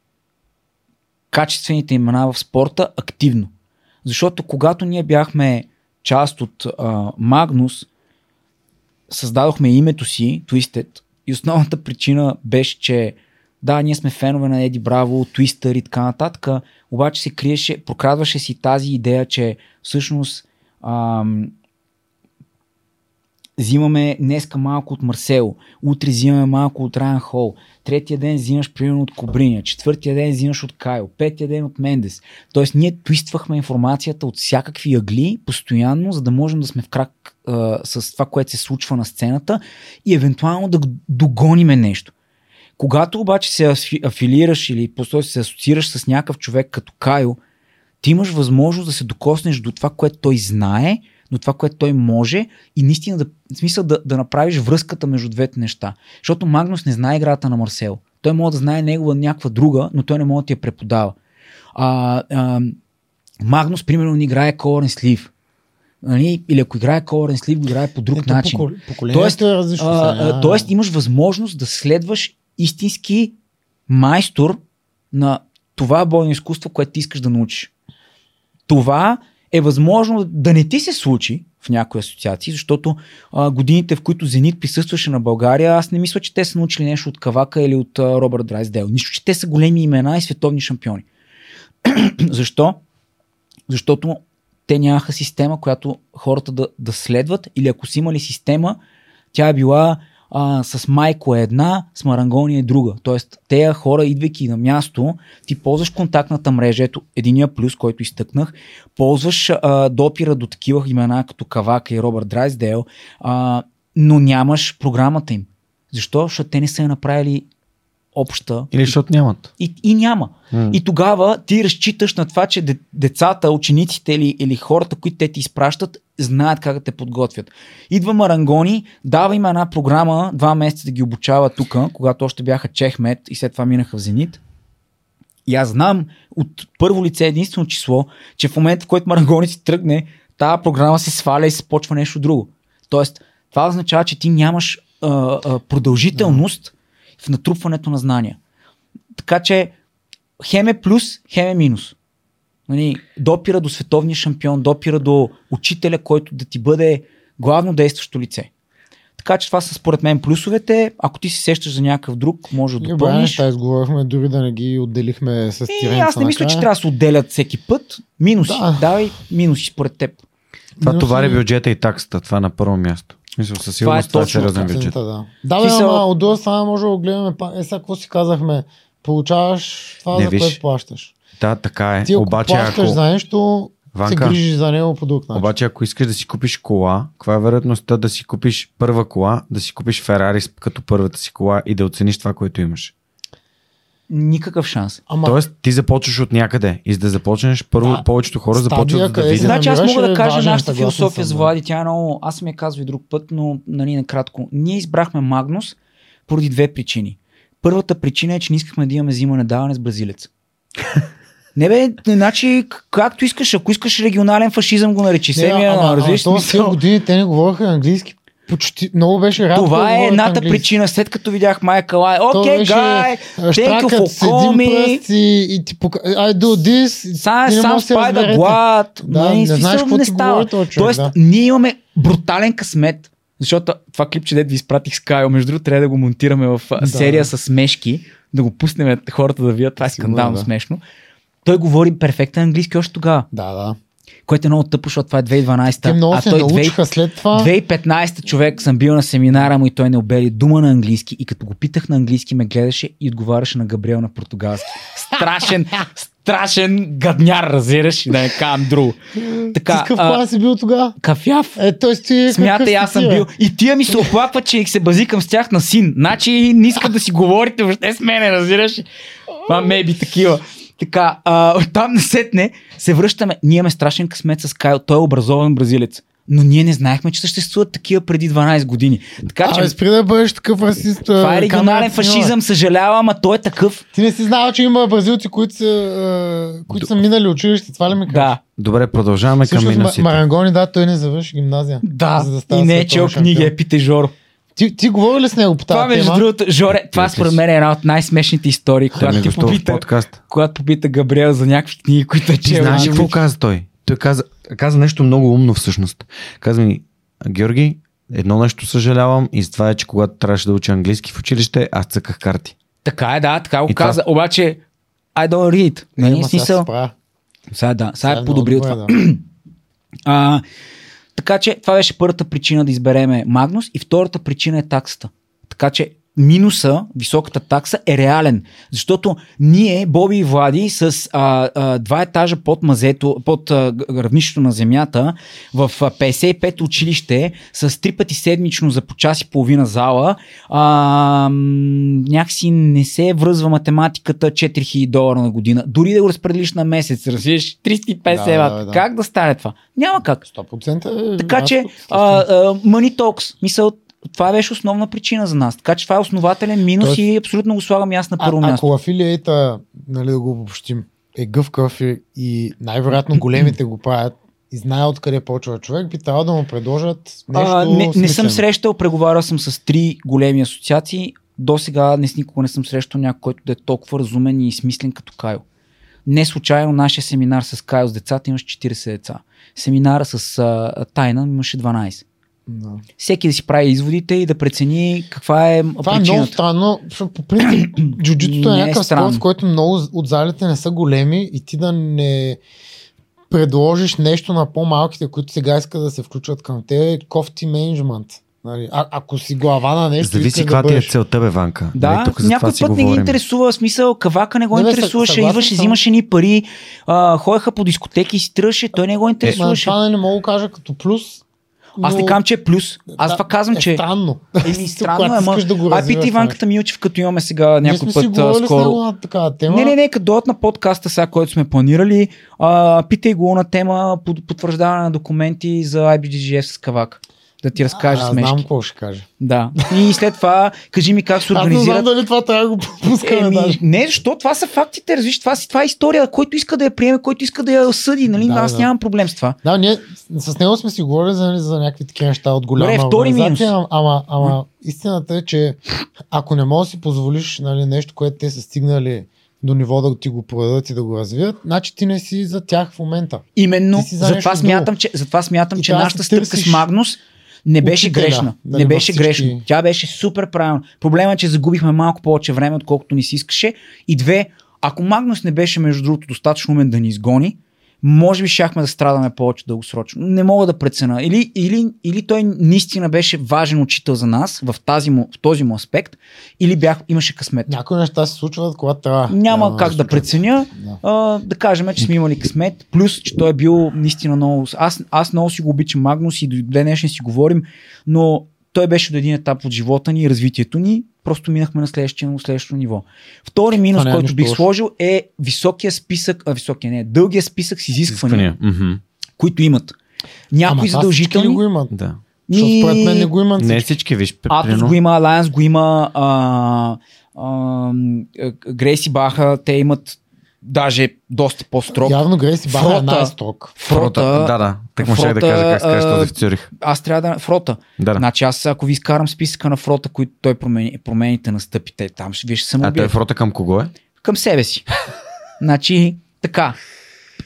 качествените имена в спорта активно. Защото когато ние бяхме част от а, Магнус, създадохме името си, Twisted, и основната причина беше, че да, ние сме фенове на Еди Браво, Твистър и така нататък, обаче се криеше, прокрадваше си тази идея, че всъщност ам, взимаме днеска малко от Марсело, утре взимаме малко от Райан Хол, третия ден взимаш примерно от Кобриня, четвъртия ден взимаш от Кайо, петия ден от Мендес. Тоест ние твиствахме информацията от всякакви ъгли постоянно, за да можем да сме в крак а, с това, което се случва на сцената и евентуално да догониме нещо. Когато обаче се афи- афилираш или просто се асоциираш с някакъв човек като Кайо, ти имаш възможност да се докоснеш до това, което той знае, до това, което той може и наистина да, в смисъл да, да направиш връзката между двете неща. Защото Магнус не знае играта на Марсел. Той може да знае негова някаква друга, но той не може да ти я преподава. А, а, Магнус, примерно, не играе Color Слив. Нали? Или ако играе Color Слив, го играе по друг Ето, начин. покол- Поколението Тоест, е различно. А, а, тоест имаш възможност да следваш истински майстор на това бойно изкуство, което ти искаш да научиш. Това е възможно да не ти се случи в някои асоциации, защото а, годините, в които Зенит присъстваше на България, аз не мисля, че те са научили нещо от Кавака или от а, Робърт Драйсдел. Нищо, че те са големи имена и световни шампиони. Защо? Защото те нямаха система, която хората да, да следват, или ако са имали система, тя е била а, с майко е една, с Марангони е друга. Тоест, тези хора, идвайки на място, ти ползваш контактната мрежа, ето единия плюс, който изтъкнах, ползваш а, допира до такива имена като Кавака и Робърт Драйсдейл, а, но нямаш програмата им. Защо? Защото те не са я направили обща Или защото нямат. и, и няма. М. И тогава ти разчиташ на това, че де- децата, учениците или, или хората, които те ти изпращат, знаят как да те подготвят. Идва Марангони, дава им една програма, два месеца да ги обучава тук, когато още бяха Чехмет и след това минаха в Зенит. И аз знам от първо лице единствено число, че в момента, в който Марангони си тръгне, тази програма се сваля и се почва нещо друго. Тоест, това означава, че ти нямаш а, а, продължителност в натрупването на знания. Така че хем е плюс, хем е минус. Нали, допира до световния шампион, допира до учителя, който да ти бъде главно действащо лице. Така че това са според мен плюсовете. Ако ти се сещаш за някакъв друг, може да допълниш. неща изговорихме, дори да не ги отделихме с И тиренца аз не мисля, че трябва да се отделят всеки път. Минуси. Да. Давай минуси според теб. Това Минуси- товари бюджета и таксата. Това е на първо място. Мисля, със сигурност това е точно сериозен така. бюджет. Да. Да, бе, ама от друга страна може да го гледаме. Е, сега какво си казахме? Получаваш това, Не, за виж. което плащаш. Да, така е. Ти ако Обаче, плащаш ако, за нещо, се Ванка, грижиш за него по друг начин. обаче, ако искаш да си купиш кола, каква е вероятността да си купиш първа кола, да си купиш Ферари като първата си кола и да оцениш това, което имаш? Никакъв шанс. Ама, Тоест, ти започваш от някъде и за да започнеш, първо Да. повечето хора Стадия, започват за да видят. Значи аз мога да е кажа важен, нашата философия да. Влади. Тя е много... Аз съм я казвал и друг път, но нали, накратко. Ние избрахме Магнус поради две причини. Първата причина е, че не искахме да имаме взимане даване с бразилец. Не бе, значи, както искаш, ако искаш регионален фашизъм го наречи. не, Семия, ама, ама, разбираш тези години те не говореха английски. Почти, много беше рядко. Това е едната английски. причина, след като видях Майкъл. То Окей, гай, thank you for пръст и, и ти пока... I do this. Сам, не сам можеш да глад. Да, не смисъл, знаеш какво не ти става. говори човек, Тоест, да. ние имаме брутален късмет, защото това клипче, дед ви изпратих с Кайо, между другото, трябва да го монтираме в Да. серия с смешки, да го пуснем хората да видят, това е скандално да. смешно. Той говори перфектен английски още тогава, Да, да. Което е много тъпо, защото това е 2012. Те много а той научиха след това. 2015 човек съм бил на семинара му и той не обели дума на английски и като го питах на английски ме гледаше и отговаряше на Габриел на португалски. Страшен, страшен гадняр, разбираш, да не казвам друго. Ти Така, с какъв а, клас си бил тогава? кафяв. Е, той си Смятай, аз съм бил. И тия ми се оплаква, че се базикам с тях на син. Значи не искат да си говорите въобще с мене, разбираш? А, мейби такива. Така, а, оттам насетне се връщаме. Ние имаме страшен късмет с Кайл. Той е образован бразилец. Но ние не знаехме, че съществуват такива преди 12 години. Така че Абе, спри да бъдеш такъв расист. това е а, регионален фашизъм, съжалявам, а той е такъв. Ти не си знал, че има бразилци, които са, а, които са минали училище. Това ли ми кажеш? Да, Добре, продължаваме към Всъщност, Ма- минусите. Не да, той не завърши гимназия. да. За да и не е чел книги, е пите Жоро. Ти, ти говори ли с него по тази Това между тема? другото, Жоре, това Разбира според мен е една от най-смешните истории, когато ти попита, подкаст. когато попита Габриел за някакви книги, които е Ти чел. знаеш какво вика, каза той? Той каза, каза нещо много умно всъщност. Каза ми, Георги, едно нещо съжалявам и това е, че когато трябваше да уча английски в училище, аз цъках карти. Така е, да, така го И това- каза. Обаче, I don't read. Не, Не, ама е смисъл. Сега да, сега Сега е подобрил добре, това. да. А, Така че това беше първата причина да избереме Магнус и втората причина е таксата. Така че минуса, високата такса е реален. Защото ние, Боби и Влади, с а, а, два етажа под мазето, под а, равнището на земята, в а, 55 училище, с три пъти седмично за по час и половина зала, а, някакси не се връзва математиката 4000 долара на година. Дори да го разпределиш на месец, разбираш, 350 Да, да, да. Как да стане това? Няма как. 100% е Така че, а, а, Money Talks, мисъл, това беше основна причина за нас. Така че това е основателен минус Тоест- и абсолютно го слагам аз на първо а, място. ако афилиейта, нали да го обобщим, е гъвкав и, и най-вероятно големите го правят и знае откъде почва човек, би трябвало да му предложат нещо А, не, не съм срещал, преговарял съм с три големи асоциации. До сега не с никога не съм срещал някой, който да е толкова разумен и смислен като Кайл. Не случайно нашия семинар с Кайл с децата имаше 40 деца. Семинара с а, Тайна имаше 12. Да. Всеки да си прави изводите и да прецени каква е Това е причината. много странно, защото по принцип джуджитото е е някакъв странно. спорт, в който много от залите не са големи и ти да не предложиш нещо на по-малките, които сега искат да се включват към те, кофти менеджмент. Нали? А, ако си глава на нещо, Зависи искаш да каква ти е целта, бе, Ванка. Да, Нали, тук някой път не ги интересува, смисъл, кавака не го Не, интересуваше, идваше, съм. взимаше ни пари, а, ходеха по дискотеки и си тръгваше, той не го Ма, интересуваше. това не мога да кажа като плюс. Аз не казвам, че е плюс. Аз Да, това казвам, е че... странно. Еми, странно е, ама... искаш да го развиваш питай това Иванката Милчев, като имаме сега някой сме си път а, скоро. на такава тема. Не, не, не, като дойдат на подкаста сега, който сме планирали, а, питай го на тема под- потвърждаване на документи за IBGF с Кавак. Да ти разкаже а, смешки. знам какво ще каже. Да. И след това, кажи ми как се Аз не знам организират. дали това трябва да го пускаме Еми, даже. не, защо? Това са фактите, разбираш, това, това е история. Който иска да я приеме, който иска да я осъди, нали? Да, Аз да. нямам проблем с това. Да, ние с него сме си говорили за, нали, за някакви такива неща от голяма Добре, втори минус. ама, ама, ама истината е, че ако не можеш да си позволиш нали, нещо, което те са стигнали до ниво да ти го продадат и да го развият, значи ти не си за тях в момента. Именно, затова смятам, че, затова смятам, И че нашата стъпка с Магнус не беше учителя, грешна. да не беше всички- грешна. Тя беше супер правилна. Проблемът е, че загубихме малко повече време, отколкото ни се искаше. И две, ако Магнус не беше, между другото, достатъчно умен да ни изгони, може би щяхме да страдаме повече дългосрочно. Не мога да прецена. Или, или, или той наистина беше важен учител за нас в, тази му, в този му аспект, или бях, имаше късмет. Някои неща се случват, когато трябва. Няма Трябва как да случват. преценя. Да. А, да кажем, че сме имали късмет. Плюс, че той е бил наистина много. Аз, аз много си го обичам Магнус и до днешен си говорим, но той беше до един етап от живота ни и развитието ни. Просто минахме на следващия, на следващото ниво. Втори минус, Това е който нищо бих сложил е високия списък, а високия не, дългия списък с изисквания, Изисквания. Които имат. Някои Ама всички ли задължителни. го имат? Да. Защото Ми- според мен не го имат. Не всички. виж. Атос го има, Alliance го има, а, а, Грейси Баха, те имат даже доста по-строг. Явно Грейси Баха е Фрота. най-строг. Фрота, Да, да. Так му ще да Фрота, кажа как се а, този в Цюрих. аз трябва да... Фрота. Да, да. Значи аз ако ви изкарам списъка на фрота, които той промени, промените настъпите, там ще вие ще се А той убият. фрота към кого е? Към себе си. значи, така.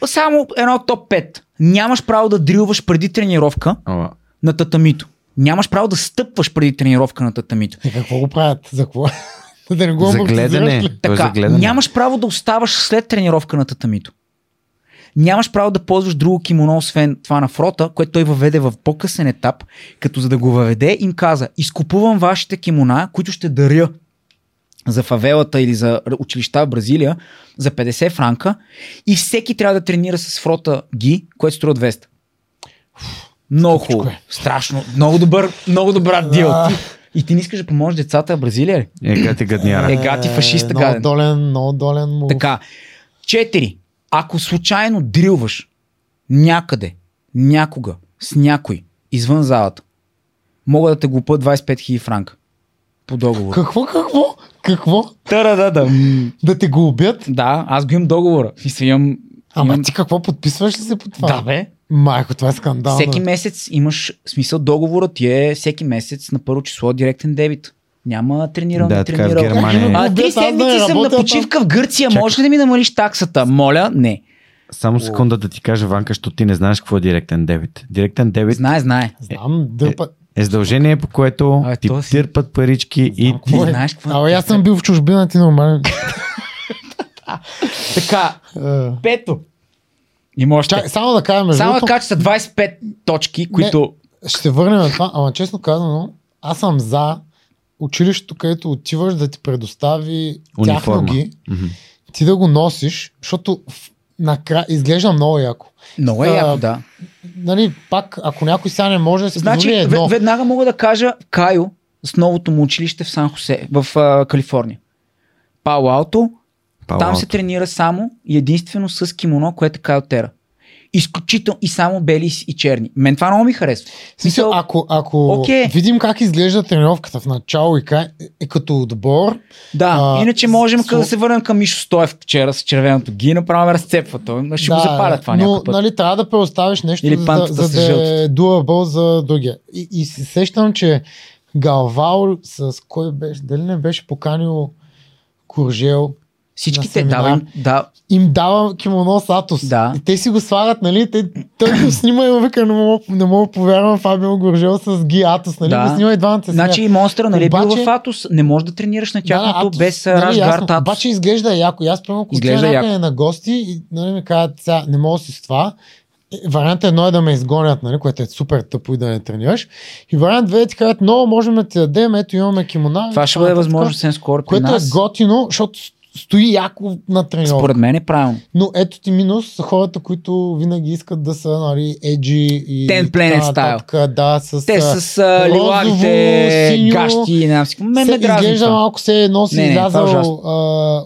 Само едно топ 5. Нямаш право да дрилваш преди тренировка Ама, на татамито. Нямаш право да стъпваш преди тренировка на татамито. Е, какво го правят? За какво? Да не го За гледане. Той е за Така, гледане. нямаш право да оставаш след тренировка на татамито. Нямаш право да ползваш друго кимоно, освен това на фрота, което той въведе в по-късен етап, като за да го въведе, им каза, изкупувам вашите кимона, които ще даря за фавелата или за училища в Бразилия за 50 франка и всеки трябва да тренира с фрота ги, което струва 200. Много хубаво. е. Страшно. Много добър, много добра дил. И ти не искаш да поможеш децата в Бразилия ли? Е, гати гадняра. Е, гати фашиста много гаден. долен, много долен му. Така. Четири. Ако случайно дрилваш някъде, някога, с някой, извън залата, мога да те глупа 25 000 франка. По договор. Какво, какво? Какво? Тара, да, да. Да те го убият? Да, аз го имам договора. И си имам... Ама имам... ти какво подписваш ли се по това? Да, бе. Майко, това е скандално. Всеки месец имаш смисъл договорът ти е всеки месец на първо число директен дебит. Няма тренирал, Да, е тренирал. Германия. А, Убият, три седмици съм на почивка в Гърция. Може ли да ми намалиш таксата? Моля, не. Само секунда да ти кажа, Ванка, защото ти не знаеш какво е директен дебит. Директен дебит Знае, знае. Знам, дърпа. е задължение, по което Абе, ти то си- търпат парички и Знам ти... какво е. знаеш какво е. Абе, аз съм бил в чужбина, ти нормален. Така, Е, Пето. Има още. Чай, само да между Само да кажа, че са 25 точки, които... ще се върнем на това, ама честно казано, аз съм за училището, където отиваш да ти предостави тяхно Униформа. ги, Мгм. ти да го носиш, защото в- накрая изглежда много яко. Много е А, яко, да. Нали, пак, ако някой сега не може да си Значи, едно, ве- веднага мога да кажа Кайо с новото му училище в Сан Хосе, в а, Калифорния. Пало Алто, Пало там се тренира само и единствено с кимоно, което е Кайо Тера. Изключително и само бели и черни. Мен това много ми харесва. Смисъл, ако, ако Окей. видим как изглежда тренировката в начало и край, е, като отбор, Да, А, иначе можем сло- да се върнем към Мишо Стоев вчера с червеното ги, направо ме разцепва. Той ще го запаля това но път. нали, трябва да преоставиш нещо, Или за, да, за с да е doable за другия. И, и се сещам, че Галвао с кой беше, дали не беше поканил Куржел, Всичките, да, бе, да, им дава кимоно с Атос. Да. И те си го слагат, нали? Те, той го снима и вика, не мога, не мога да повярвам Фабио Горжел с ги Атос, нали? Да. Го снима и двамата се Значи и монстъра, нали Обаче- бил в Атос, не можеш да тренираш на тяхното Атос, без нали. Рашгард Атос. Обаче изглежда яко. И аз примерно, ако Изглежда яко. на гости и нали, ми казват, сега не мога да си с това, е, Вариант едно е да ме изгонят, нали, което е супер тъпо и да не тренираш. И вариант две е ти кажат, много можем да ти дадем, ето имаме кимона. Това ще бъде възможно съвсем скоро Което нас. е готино, защото стои яко на тренировка. Според мен е правилно. Но ето ти минус са хората, които винаги искат да са нали, еджи и Ten Planet нататък, Да, с, Те с а, синьо. гащи и знам си. Мен се ме изглежда това. малко се едно си Не, не, е излязал а,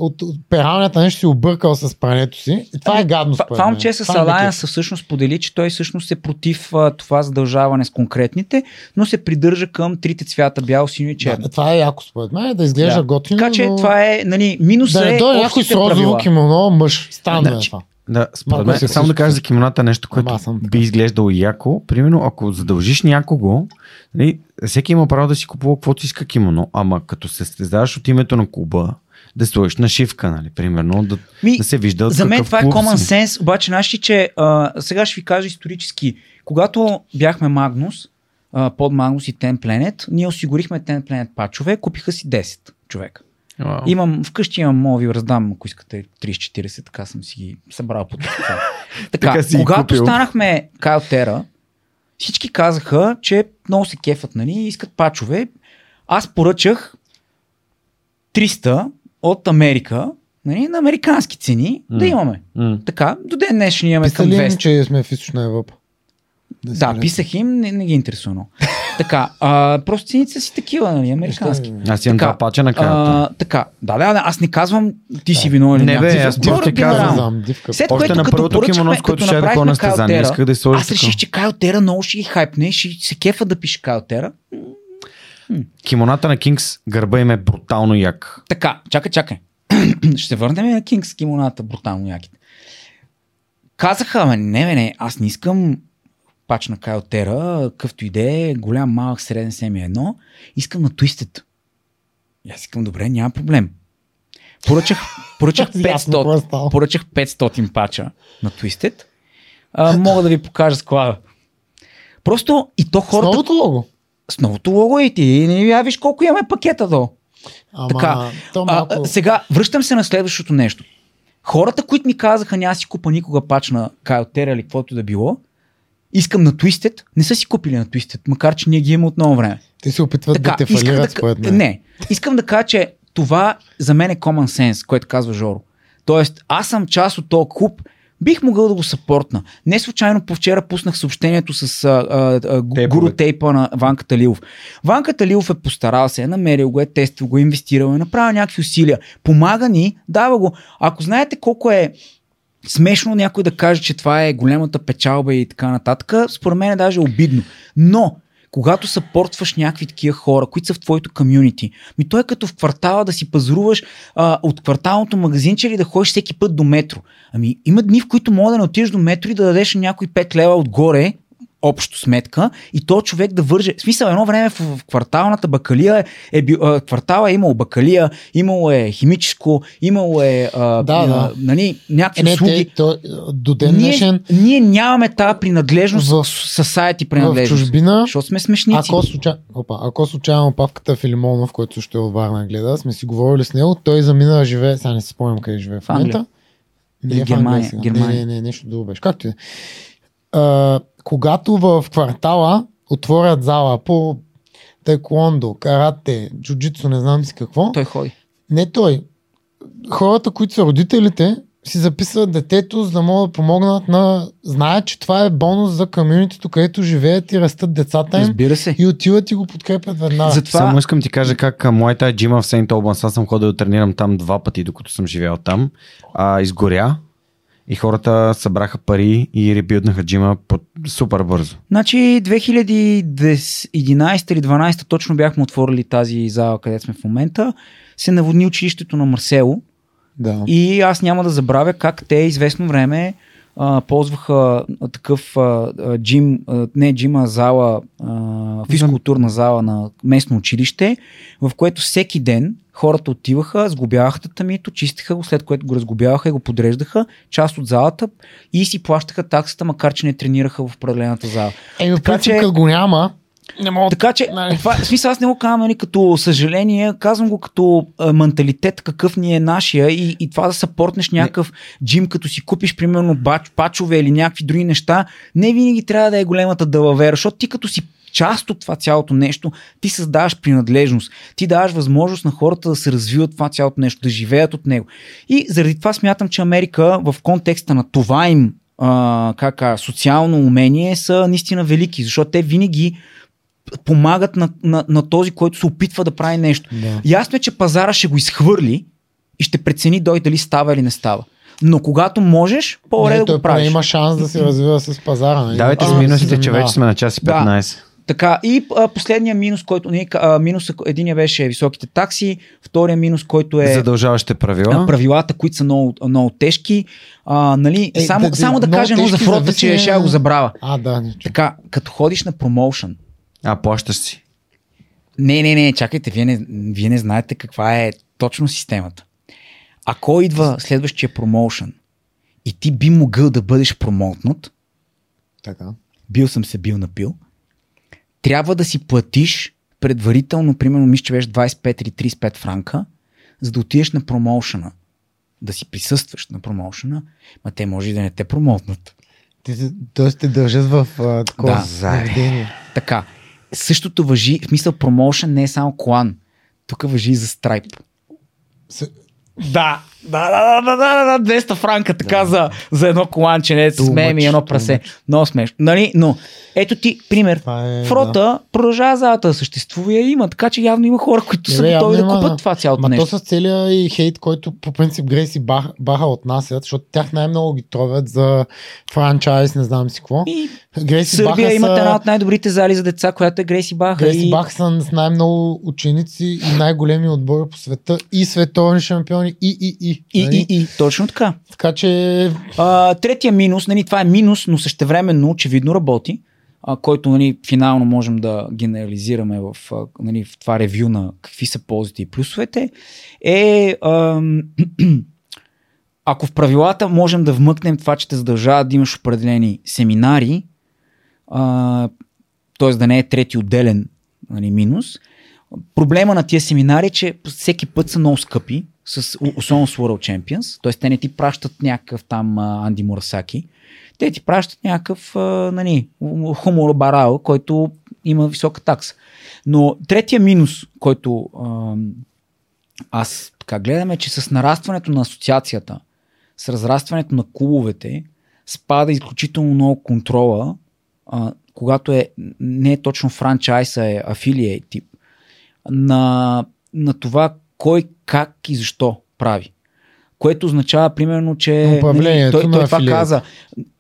от, от пералнята, нещо си объркал с прането си. И това е гадно Това според това момче с Това не ме Алайанс всъщност подели, че той всъщност е против а, това задължаване с конкретните, но се придържа към трите цвята бял, синьо и черно. Да, това е яко според мен, да изглежда Да. готино, Така че но... това е, нали, минус Да е дойде някой с розово кимоно, мъж. Странно е Значи, това. Да, според мен, само да кажа за кимоната нещо, Ама което съм би изглеждало яко. Примерно, ако задължиш някого, нали, всеки има право да си купува каквото си иска кимоно, ама като се състезаваш от името на клуба, да сложиш нашивка, нали, примерно, да, Ми, да се вижда За мен това е common си. sense, обаче наши, че а, сега ще ви кажа исторически. Когато бяхме Магнус, а, под Магнус и Ten Planet, ние осигурихме Ten Planet пачове, купиха си 10 човека. Вау. Имам, вкъщи имам, мога ви раздам, ако искате 30-40, така съм си ги събрал по така, Така си когато купил. станахме Кайл Тера, всички казаха, че много се кефат, нали, искат пачове. Аз поръчах 300 от Америка, нали, на американски цени, М. да имаме. М. Така, до ден днешен имаме към Писали им, 200. че сме в източна Европа. Си Да, писах им, не, не ги интересува много. така, а, просто цените са си такива, нали, американски. Аз имам Така, два пача на карта. Така, да, да, да, аз не казвам ти си виновен. или Не, бе, аз просто ти казвам. След Още което, на първото кимоно, с което ще ходя на Кайлтера, исках да сложа Аз реших, че Кайлтера много ще ги хайпне и ще се кефа да пише Кайлтера. Кимоната на Кингс, гърба им е брутално як. Така, чакай, чакай. ще се върнем на Кингс кимоната, брутално яките. Казаха, не, бе, не, аз не искам пач на Кайлтера, къвто иде, голям, малък, среден, семи едно. Искам на Twisted. И аз искам, добре, няма проблем. Поръчах, поръчах Ясно, какво е 500, станало. поръчах 500 пача на Twisted. А, мога да ви покажа склада. Просто и то С хората новото лого. с новото лого и ти не я виж колко имаме пакета до. Ама, Така, то малко... а, сега, връщам се на следващото нещо. Хората, които ми казаха, няма си купа никога пач на Кайлтера или каквото да било, искам на Twisted, не са си купили на Twisted, макар че ние ги имаме от много време. Те се опитват да те фалират, да, според мен. Не, искам да кажа, че това за мен е common sense, което казва Жоро. Тоест, аз съм част от този клуб, бих могъл да го съпортна. Не случайно по вчера пуснах съобщението с а, а, гуру тейпа на Ванка Талилов. Ванка Талилов е постарал се, е намерил го, е тествал го, е инвестирал, е направил някакви усилия. Помага ни, дава го. Ако знаете колко е смешно някой да каже, че това е голямата печалба и така нататък, според мен е даже обидно. Но, когато съпортваш някакви такива хора, които са в твоето комюнити, ми той е като в квартала да си пазаруваш а, от кварталното магазинче или да ходиш всеки път до метро. Ами има дни, в които мога да не отидеш до метро и да дадеш някой 5 лева отгоре, общо сметка и то човек да върже. В смисъл, едно време в, в кварталната бакалия е, е квартала е имал бакалия, имало е химическо, имало е а, Да, а, да. нали, някакви Е, не, услуги. те, то, до ден днешен Ние, ние нямаме тази принадлежност В- в society в принадлежност. чужбина, Защото сме смешници. ако, случай... Опа, ако случайно папката Филимонов, който също е от Варна гледа, сме си говорили с него, той замина живее, сега не си спомням къде живее в В момента. Не е в Германия. Германия. Не, не, не, нещо друго беше. Както и е. Когато в квартала отворят зала по тайкондо, карате, джуджицу, не знам си какво, Той ходи. не той. Хората, които са родителите, си записват детето, за да могат да помогнат на... Знаят, че това е бонус за комьюнитито, където живеят и растат децата им. Разбира се. И отиват и го подкрепят веднага. Затова Само искам ти кажа как моята джима в Сейнт Олбанс. Аз съм ходил да тренирам там два пъти, докато съм живял там. А, изгоря и хората събраха пари и ребилднаха джима по супер бързо. Значи 2011 или 12 точно бяхме отворили тази зала, където сме в момента. Се наводни училището на Марсело Да. и аз няма да забравя как те известно време а, ползваха такъв а, джим, а, не джим, а зала, а, физкултурна зала на местно училище, в което всеки ден хората отиваха, сгубяваха татамито, чистиха го, след което го разгубяваха и го подреждаха, част от залата и си плащаха таксата, макар че не тренираха в определената зала. Е, Така така че- го няма, не мога Така че, Нали. това, в смисъл, аз не го казвам нали, като съжаление, казвам го като а, менталитет, какъв ни е нашия и, и това да съпортнеш някакъв джим, като си купиш примерно бач, пачове или някакви други неща, не винаги трябва да е големата далавера, защото ти като си част от това цялото нещо, ти създаваш принадлежност. Ти даваш възможност на хората да се развиват това цялото нещо, да живеят от него. И заради това смятам, че Америка в контекста на това им а, как, социално умение са наистина велики, защото те винаги помагат на, на, на този, който се опитва да прави нещо. Да. Ясно е, че пазара ще го изхвърли и ще прецени дой дали става или не става. Но когато можеш, по-добре да го правиш. има шанс да се развива с пазара. Нали? Давайте с минусите, че вече сме на час и Да. 15. Така, и а, последния минус, който не, а, минус, единия беше високите такси, втория минус, който е Задължаващите правила. а, правилата, които са много, много тежки. А, нали, Е, само, да- да, само да много кажа едно за фрота, зависи, че ще го забравя. А, да, чу. Така, като ходиш на промоушен, А, плащаш си. Не, не, не, чакайте, вие не, вие не знаете каква е точно системата. Ако идва следващия промоушен и ти би могъл да бъдеш промоутнат, Така. бил съм се бил напил, трябва да си платиш предварително, примерно, мисля, че беше 25 или 35 франка, за да отидеш на промоушена, да си присъстваш на промоушена, ма те може и да не те промоутнат. Се- тоест те държат в а, такова Да. заведение. Така, същото въжи, в смисъл промоушен не е само колан, тук въжи и за страйп. С- Да, да, да, да, да, да, да 200 франка така за, за едно коланче, смеем и едно прасе. Много смешно. Нали? Но, ето ти, пример. Това е, Фрота продължава залата да съществува и има, така че явно има хора, които са готови да купат да. това цялото Ма нещо. то с целия и хейт, който по принцип Грейси бах, баха отнасят, защото тях най-много ги тровят за франчайз, не знам си какво. И Грейси Сърбия Баха имат са, една от най-добрите зали за деца, която е Грейси Баха. Грейси и... Бах са с най-много ученици и най-големи отбори по света и световни шампиони и и и. И, нали? и, и, точно така. Така че А, третия минус, нали, това е минус, но същевременно очевидно работи, а, който нали, финално можем да генерализираме в, нали, в това ревю на какви са ползите и плюсовете, е ам, ако в правилата можем да вмъкнем това, че те задължават да имаш определени семинари, а, т.е. да не е трети отделен нали, минус, проблема на тия семинари е, че всеки път са много скъпи, с, особено с World Champions, т.е. те не ти пращат някакъв там Анди Мурасаки, те ти пращат някакъв нали, барал, който има висока такса. Но третия минус, който аз така гледам е, че с нарастването на асоциацията, с разрастването на клубовете, спада изключително много контрола, а, когато е не е точно франчайз, а е афилиейт тип, на, на това кой, как и защо прави. Което означава, примерно, че Управлението той, той това каза.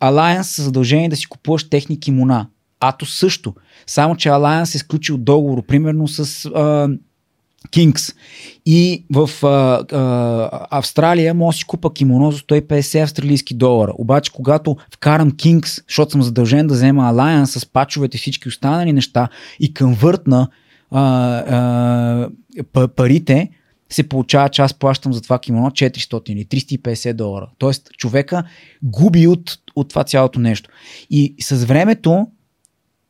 Alliance са задължени да си купуваш техни кимона. Ато също. Само, че Alliance е сключил договор, примерно с а, Kings. И в а, а, Австралия да си купа кимоно за 150 австралийски долара. Обаче, когато вкарам Kings, защото съм задължен да взема Alliance с пачовете и всички останали неща и конвъртна а, а, п- парите, се получава, че аз плащам за това кимоно 400 или 350 долара. Тоест, човека губи от, от това цялото нещо. И с времето,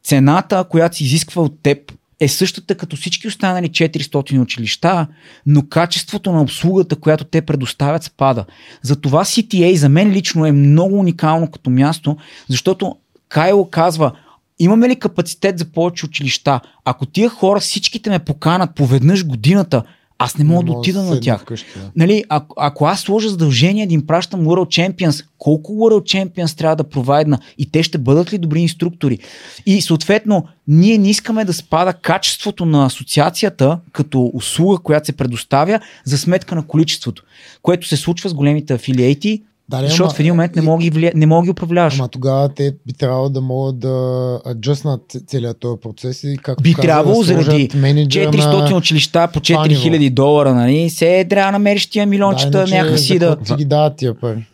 цената, която се изисква от теб, е същата като всички останали 400 училища, но качеството на обслугата, която те предоставят, спада. Затова CTA за мен лично е много уникално като място, защото Кайло казва, имаме ли капацитет за повече училища? Ако тия хора всичките ме поканат поведнъж годината, аз не мога да отида на тях. Вкъщи, да. Нали, ако, ако аз сложа задължение да им пращам World Champions, колко World Champions трябва да провайдна и те ще бъдат ли добри инструктори? И съответно, ние не искаме да спада качеството на асоциацията като услуга, която се предоставя за сметка на количеството, което се случва с големите афилиейти, Дали, защото ама- в един момент не мога, ги влия... не мога ги управляваш. Ама тогава те би трябвало да могат да аджъснат целият този процес и както Би каза, трябвало да заради менеджера 400 на... училища по това 4000 долара, нали? Се трябва да намериш тия милиончета, да, някакси да... Ти ги дават тия пари.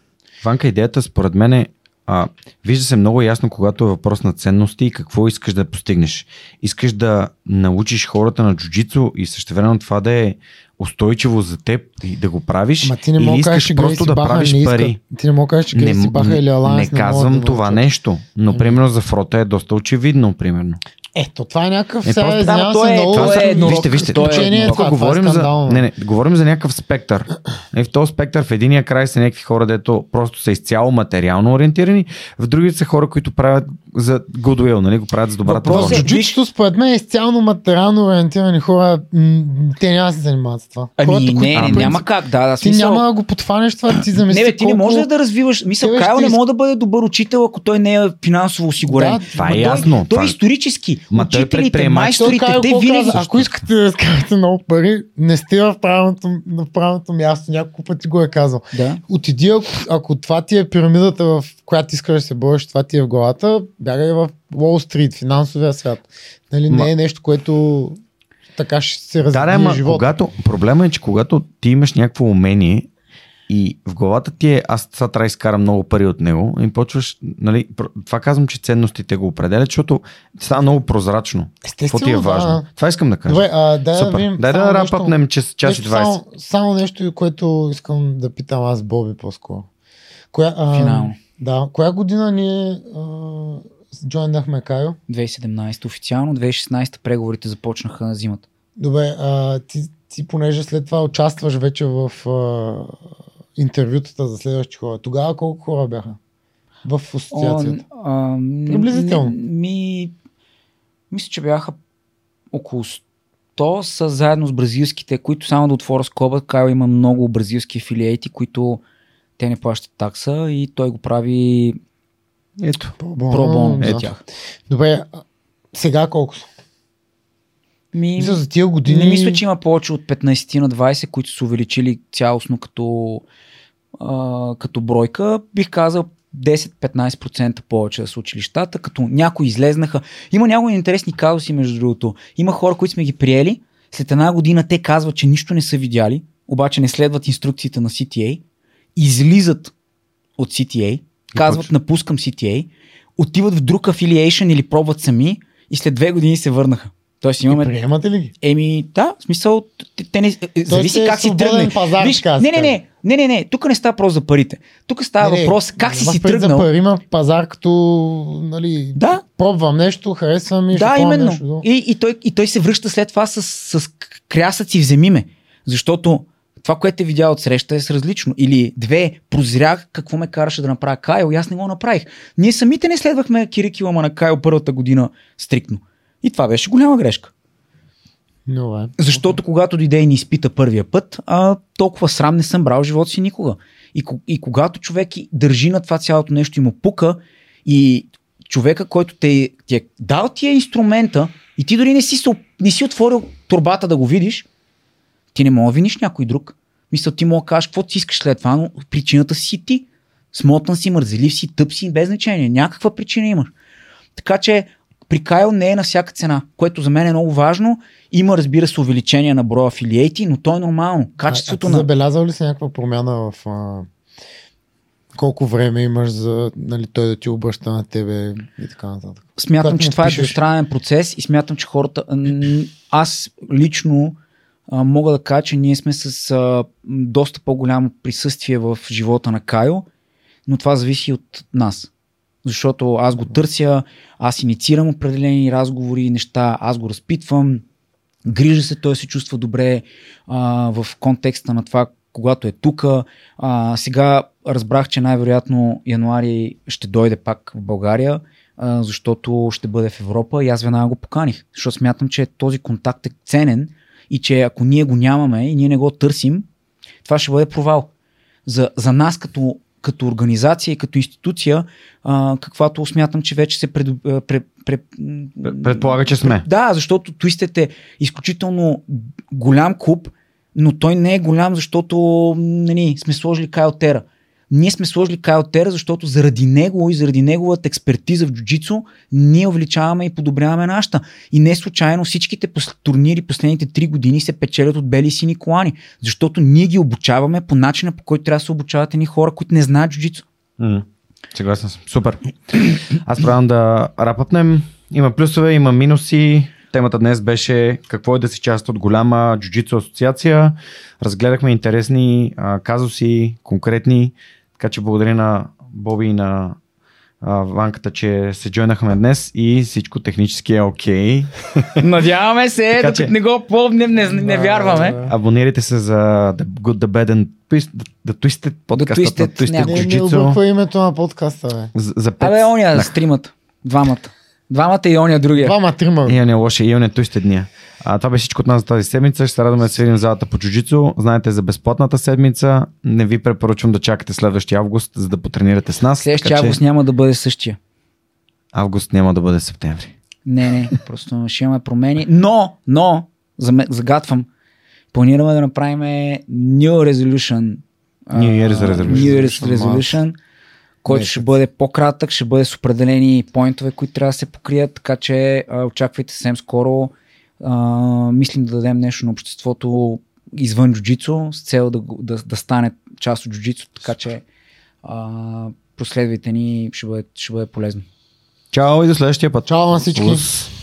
Ванка, идеята според мен е, а, вижда се много ясно, когато е въпрос на ценности и какво искаш да постигнеш. Искаш да научиш хората на джуджицу и същевременно това да е устойчиво за теб и да го правиш. Ама ти не или да искаш кажеш, просто да Баха правиш не иска. пари. Ти не мога да кажеш, че Грейси Баха или Аланс не не, казвам да това научат. нещо, но примерно за фрота е доста очевидно, примерно. Ето, това е някакъв Е, сега, Да, то е- много... това е еднорог. вижте, вижте, то е Учение е това, тук това е говорим за, скандално. не, не, говорим за някакъв спектър. Е, в този спектър в единия край са някакви хора, дето просто са изцяло материално ориентирани, в другите са хора, които правят за goodwill, нали, го правят за добрата Въпросът воля. е- Джуджитото според мен е изцяло материално ориентирани хора. м, Те няма да се занимават с това. Ами Хората, не, които не, принцип- няма как, да, да, Ти смисъл... няма да го подхванеш това, ти замисли Не, бе, ти не колко... можеш да развиваш. Мисъл, Тебе Кайл ще не може да бъде добър учител, ако той не е финансово осигурен. Да, Това е Ма ясно. Той, той Това- исторически. Ма той учителите, майсторите, Той те винаги... Ако искате да скарате много пари, не сте в правилното, на правилното място. Няколко пъти го е казал. Да. Отиди, ако, ако това ти е пирамидата, в която искаш да се бориш, това ти е в главата, бягай в Уолл Стрит, финансовия свят. Нали, Ма- не е нещо, което така ще се Да, развие да, ама живота. когато, проблема е, че когато ти имаш някакво умение и в главата ти е, аз това трябва да изкарам много пари от него и почваш, нали, това казвам, че ценностите го определят, защото става много прозрачно. Какво ти е важно? да. Това искам да кажа. Добре, а, дай да Супер. видим. Дай само да нещо- рапъпнем час, час и нещо 20. Само, само нещо, което искам да питам аз Боби по-скоро. Коя, а, Финално. Да, коя година ние а, джойнахме Кайо? 2017 официално, 2016 преговорите започнаха на зимата. Добре, а, ти, ти понеже след това участваш вече в а, интервютата за следващи хора. Тогава колко хора бяха в асоциацията? О, а, Приблизително. Ми, мисля, че бяха около 100 са заедно с бразилските, които само да отворя скоба, Кайл има много бразилски афилиейти, които те не плащат такса и той го прави Ето. Пробон, пробон да. за тях. Добре, сега колко са? Ми, Мисля, за тия години... Не мисля, че има повече от 15 на 20, които са увеличили цялостно като, а, като бройка. Бих казал 10-15% повече са училищата, като някои излезнаха. Има някои интересни казуси, между другото. Има хора, които сме ги приели. След една година те казват, че нищо не са видяли, обаче не следват инструкциите на CTA, излизат от CTA, казват напускам CTA, отиват в друг афилиейшн или пробват сами и след две години се върнаха. Тоест имаме Приемате ли ги? Еми, да, в смисъл, те, не, е, зависи как си тръгне. пазар, Виж, да не, не, не, не, не, не, тук не става въпрос за парите. Тук става Не, не, въпрос как си имам си предвид За тръгнал. пари има пазар, като нали, Да. пробвам нещо, харесвам и ще Да, пробвам именно. Нещо. И, и, той, и той се връща след това с, с крясъци вземи ме. Защото това, което е видял от среща е с различно. Или две, прозрях какво ме караше да направя Кайл и аз не го направих. Ние самите не следвахме кирикилама на Кайл първата година стриктно. И това беше голяма грешка. Добре. Защото когато дойде и ни изпита първия път, а, толкова срам не съм брал в живота си никога. И, и когато човек държи на това цялото нещо и му пука, и човека, който те, ти е дал ти е инструмента, и ти дори не си, не си отворил турбата да го видиш, ти не мога да виниш някой друг. Мисля, ти мога да кажеш какво си искаш след това, но причината си ти. Смотан си, мързелив си, тъп си, без значение. Някаква причина имаш. Така че при Кайл не е на всяка цена, което за мен е много важно. Има, разбира се, увеличение на броя афилиейти, но то е нормално. Качеството а, а ти на... забелязал ли си някаква промяна в а, колко време имаш за нали, той да ти обръща на тебе и така нататък? Смятам, Когато че това е пишеш- двустранен процес и смятам, че хората... Аз лично мога да кажа, че ние сме с а, доста по-голямо присъствие в живота на Кайл, но това зависи от нас. защото аз го търся, аз инициирам определени разговори, неща, аз го разпитвам, грижа се, той се чувства добре а, в контекста на това, когато е тук. Сега разбрах, че най-вероятно януари ще дойде пак в България, а, защото ще бъде в Европа и аз веднага го поканих, защото смятам, че този контакт е ценен и че ако ние го нямаме и ние не го търсим, това ще бъде провал. За, за нас като, като организация и като институция, а, каквато смятам, че вече се пред, пред, пред, предполага, че сме. Да, защото Twisted е изключително голям клуб, но той не е голям, защото нали, сме сложили Кайл Тера. Ние сме сложили Кайл Тера, защото заради него и заради неговата експертиза в джуджицу ние увеличаваме и подобряваме нашата. И не случайно всичките турнири последните три години се печелят от бели и сини колани, защото ние ги обучаваме по начина по който трябва да се обучават едни хора, които не знаят джуджицу. Съгласен съм. Супер. Аз правям да рапъпнем. Има плюсове, има минуси. Темата днес беше какво е да си част от голяма джуджицу асоциация. Разгледахме интересни а, казуси, конкретни. Така че благодаря на Боби и на а, Ванката, че се джойнахме днес и всичко технически е окей. Okay. Надяваме се, така, докато че... не го помним, не, не, не вярваме. Абонирайте се за The Good, The Bad and Twist, The Twisted подкаста. The Twisted, Twisted не, не, не името на подкаста, бе. За, за. Абе, ония, да. стримат. Двамата. Двамата и ония другия. Двама, трима. И ония лоши, и ония Twisted дния. А, това беше всичко от нас за тази седмица. Ще се радваме да се видим в залата по джуджицу. Знаете за безплатната седмица. Не ви препоръчвам да чакате следващия август, за да потренирате с нас. Следващия така, август че... няма да бъде същия. Август няма да бъде септември. Не, не, просто ще имаме промени. Но, но, загатвам, планираме да направим New Resolution. New Year's Resolution. New Year's Resolution който ще бъде по-кратък, ще бъде с определени поинтове, които трябва да се покрият, така че а, очаквайте съвсем скоро. А, мислим да дадем нещо на обществото извън джуджицу, с цел да, да, да стане част от джуджицу, така че а, последвайте ни, ще бъде, ще бъде полезно. Чао и до следващия път. Чао на всички. Ус.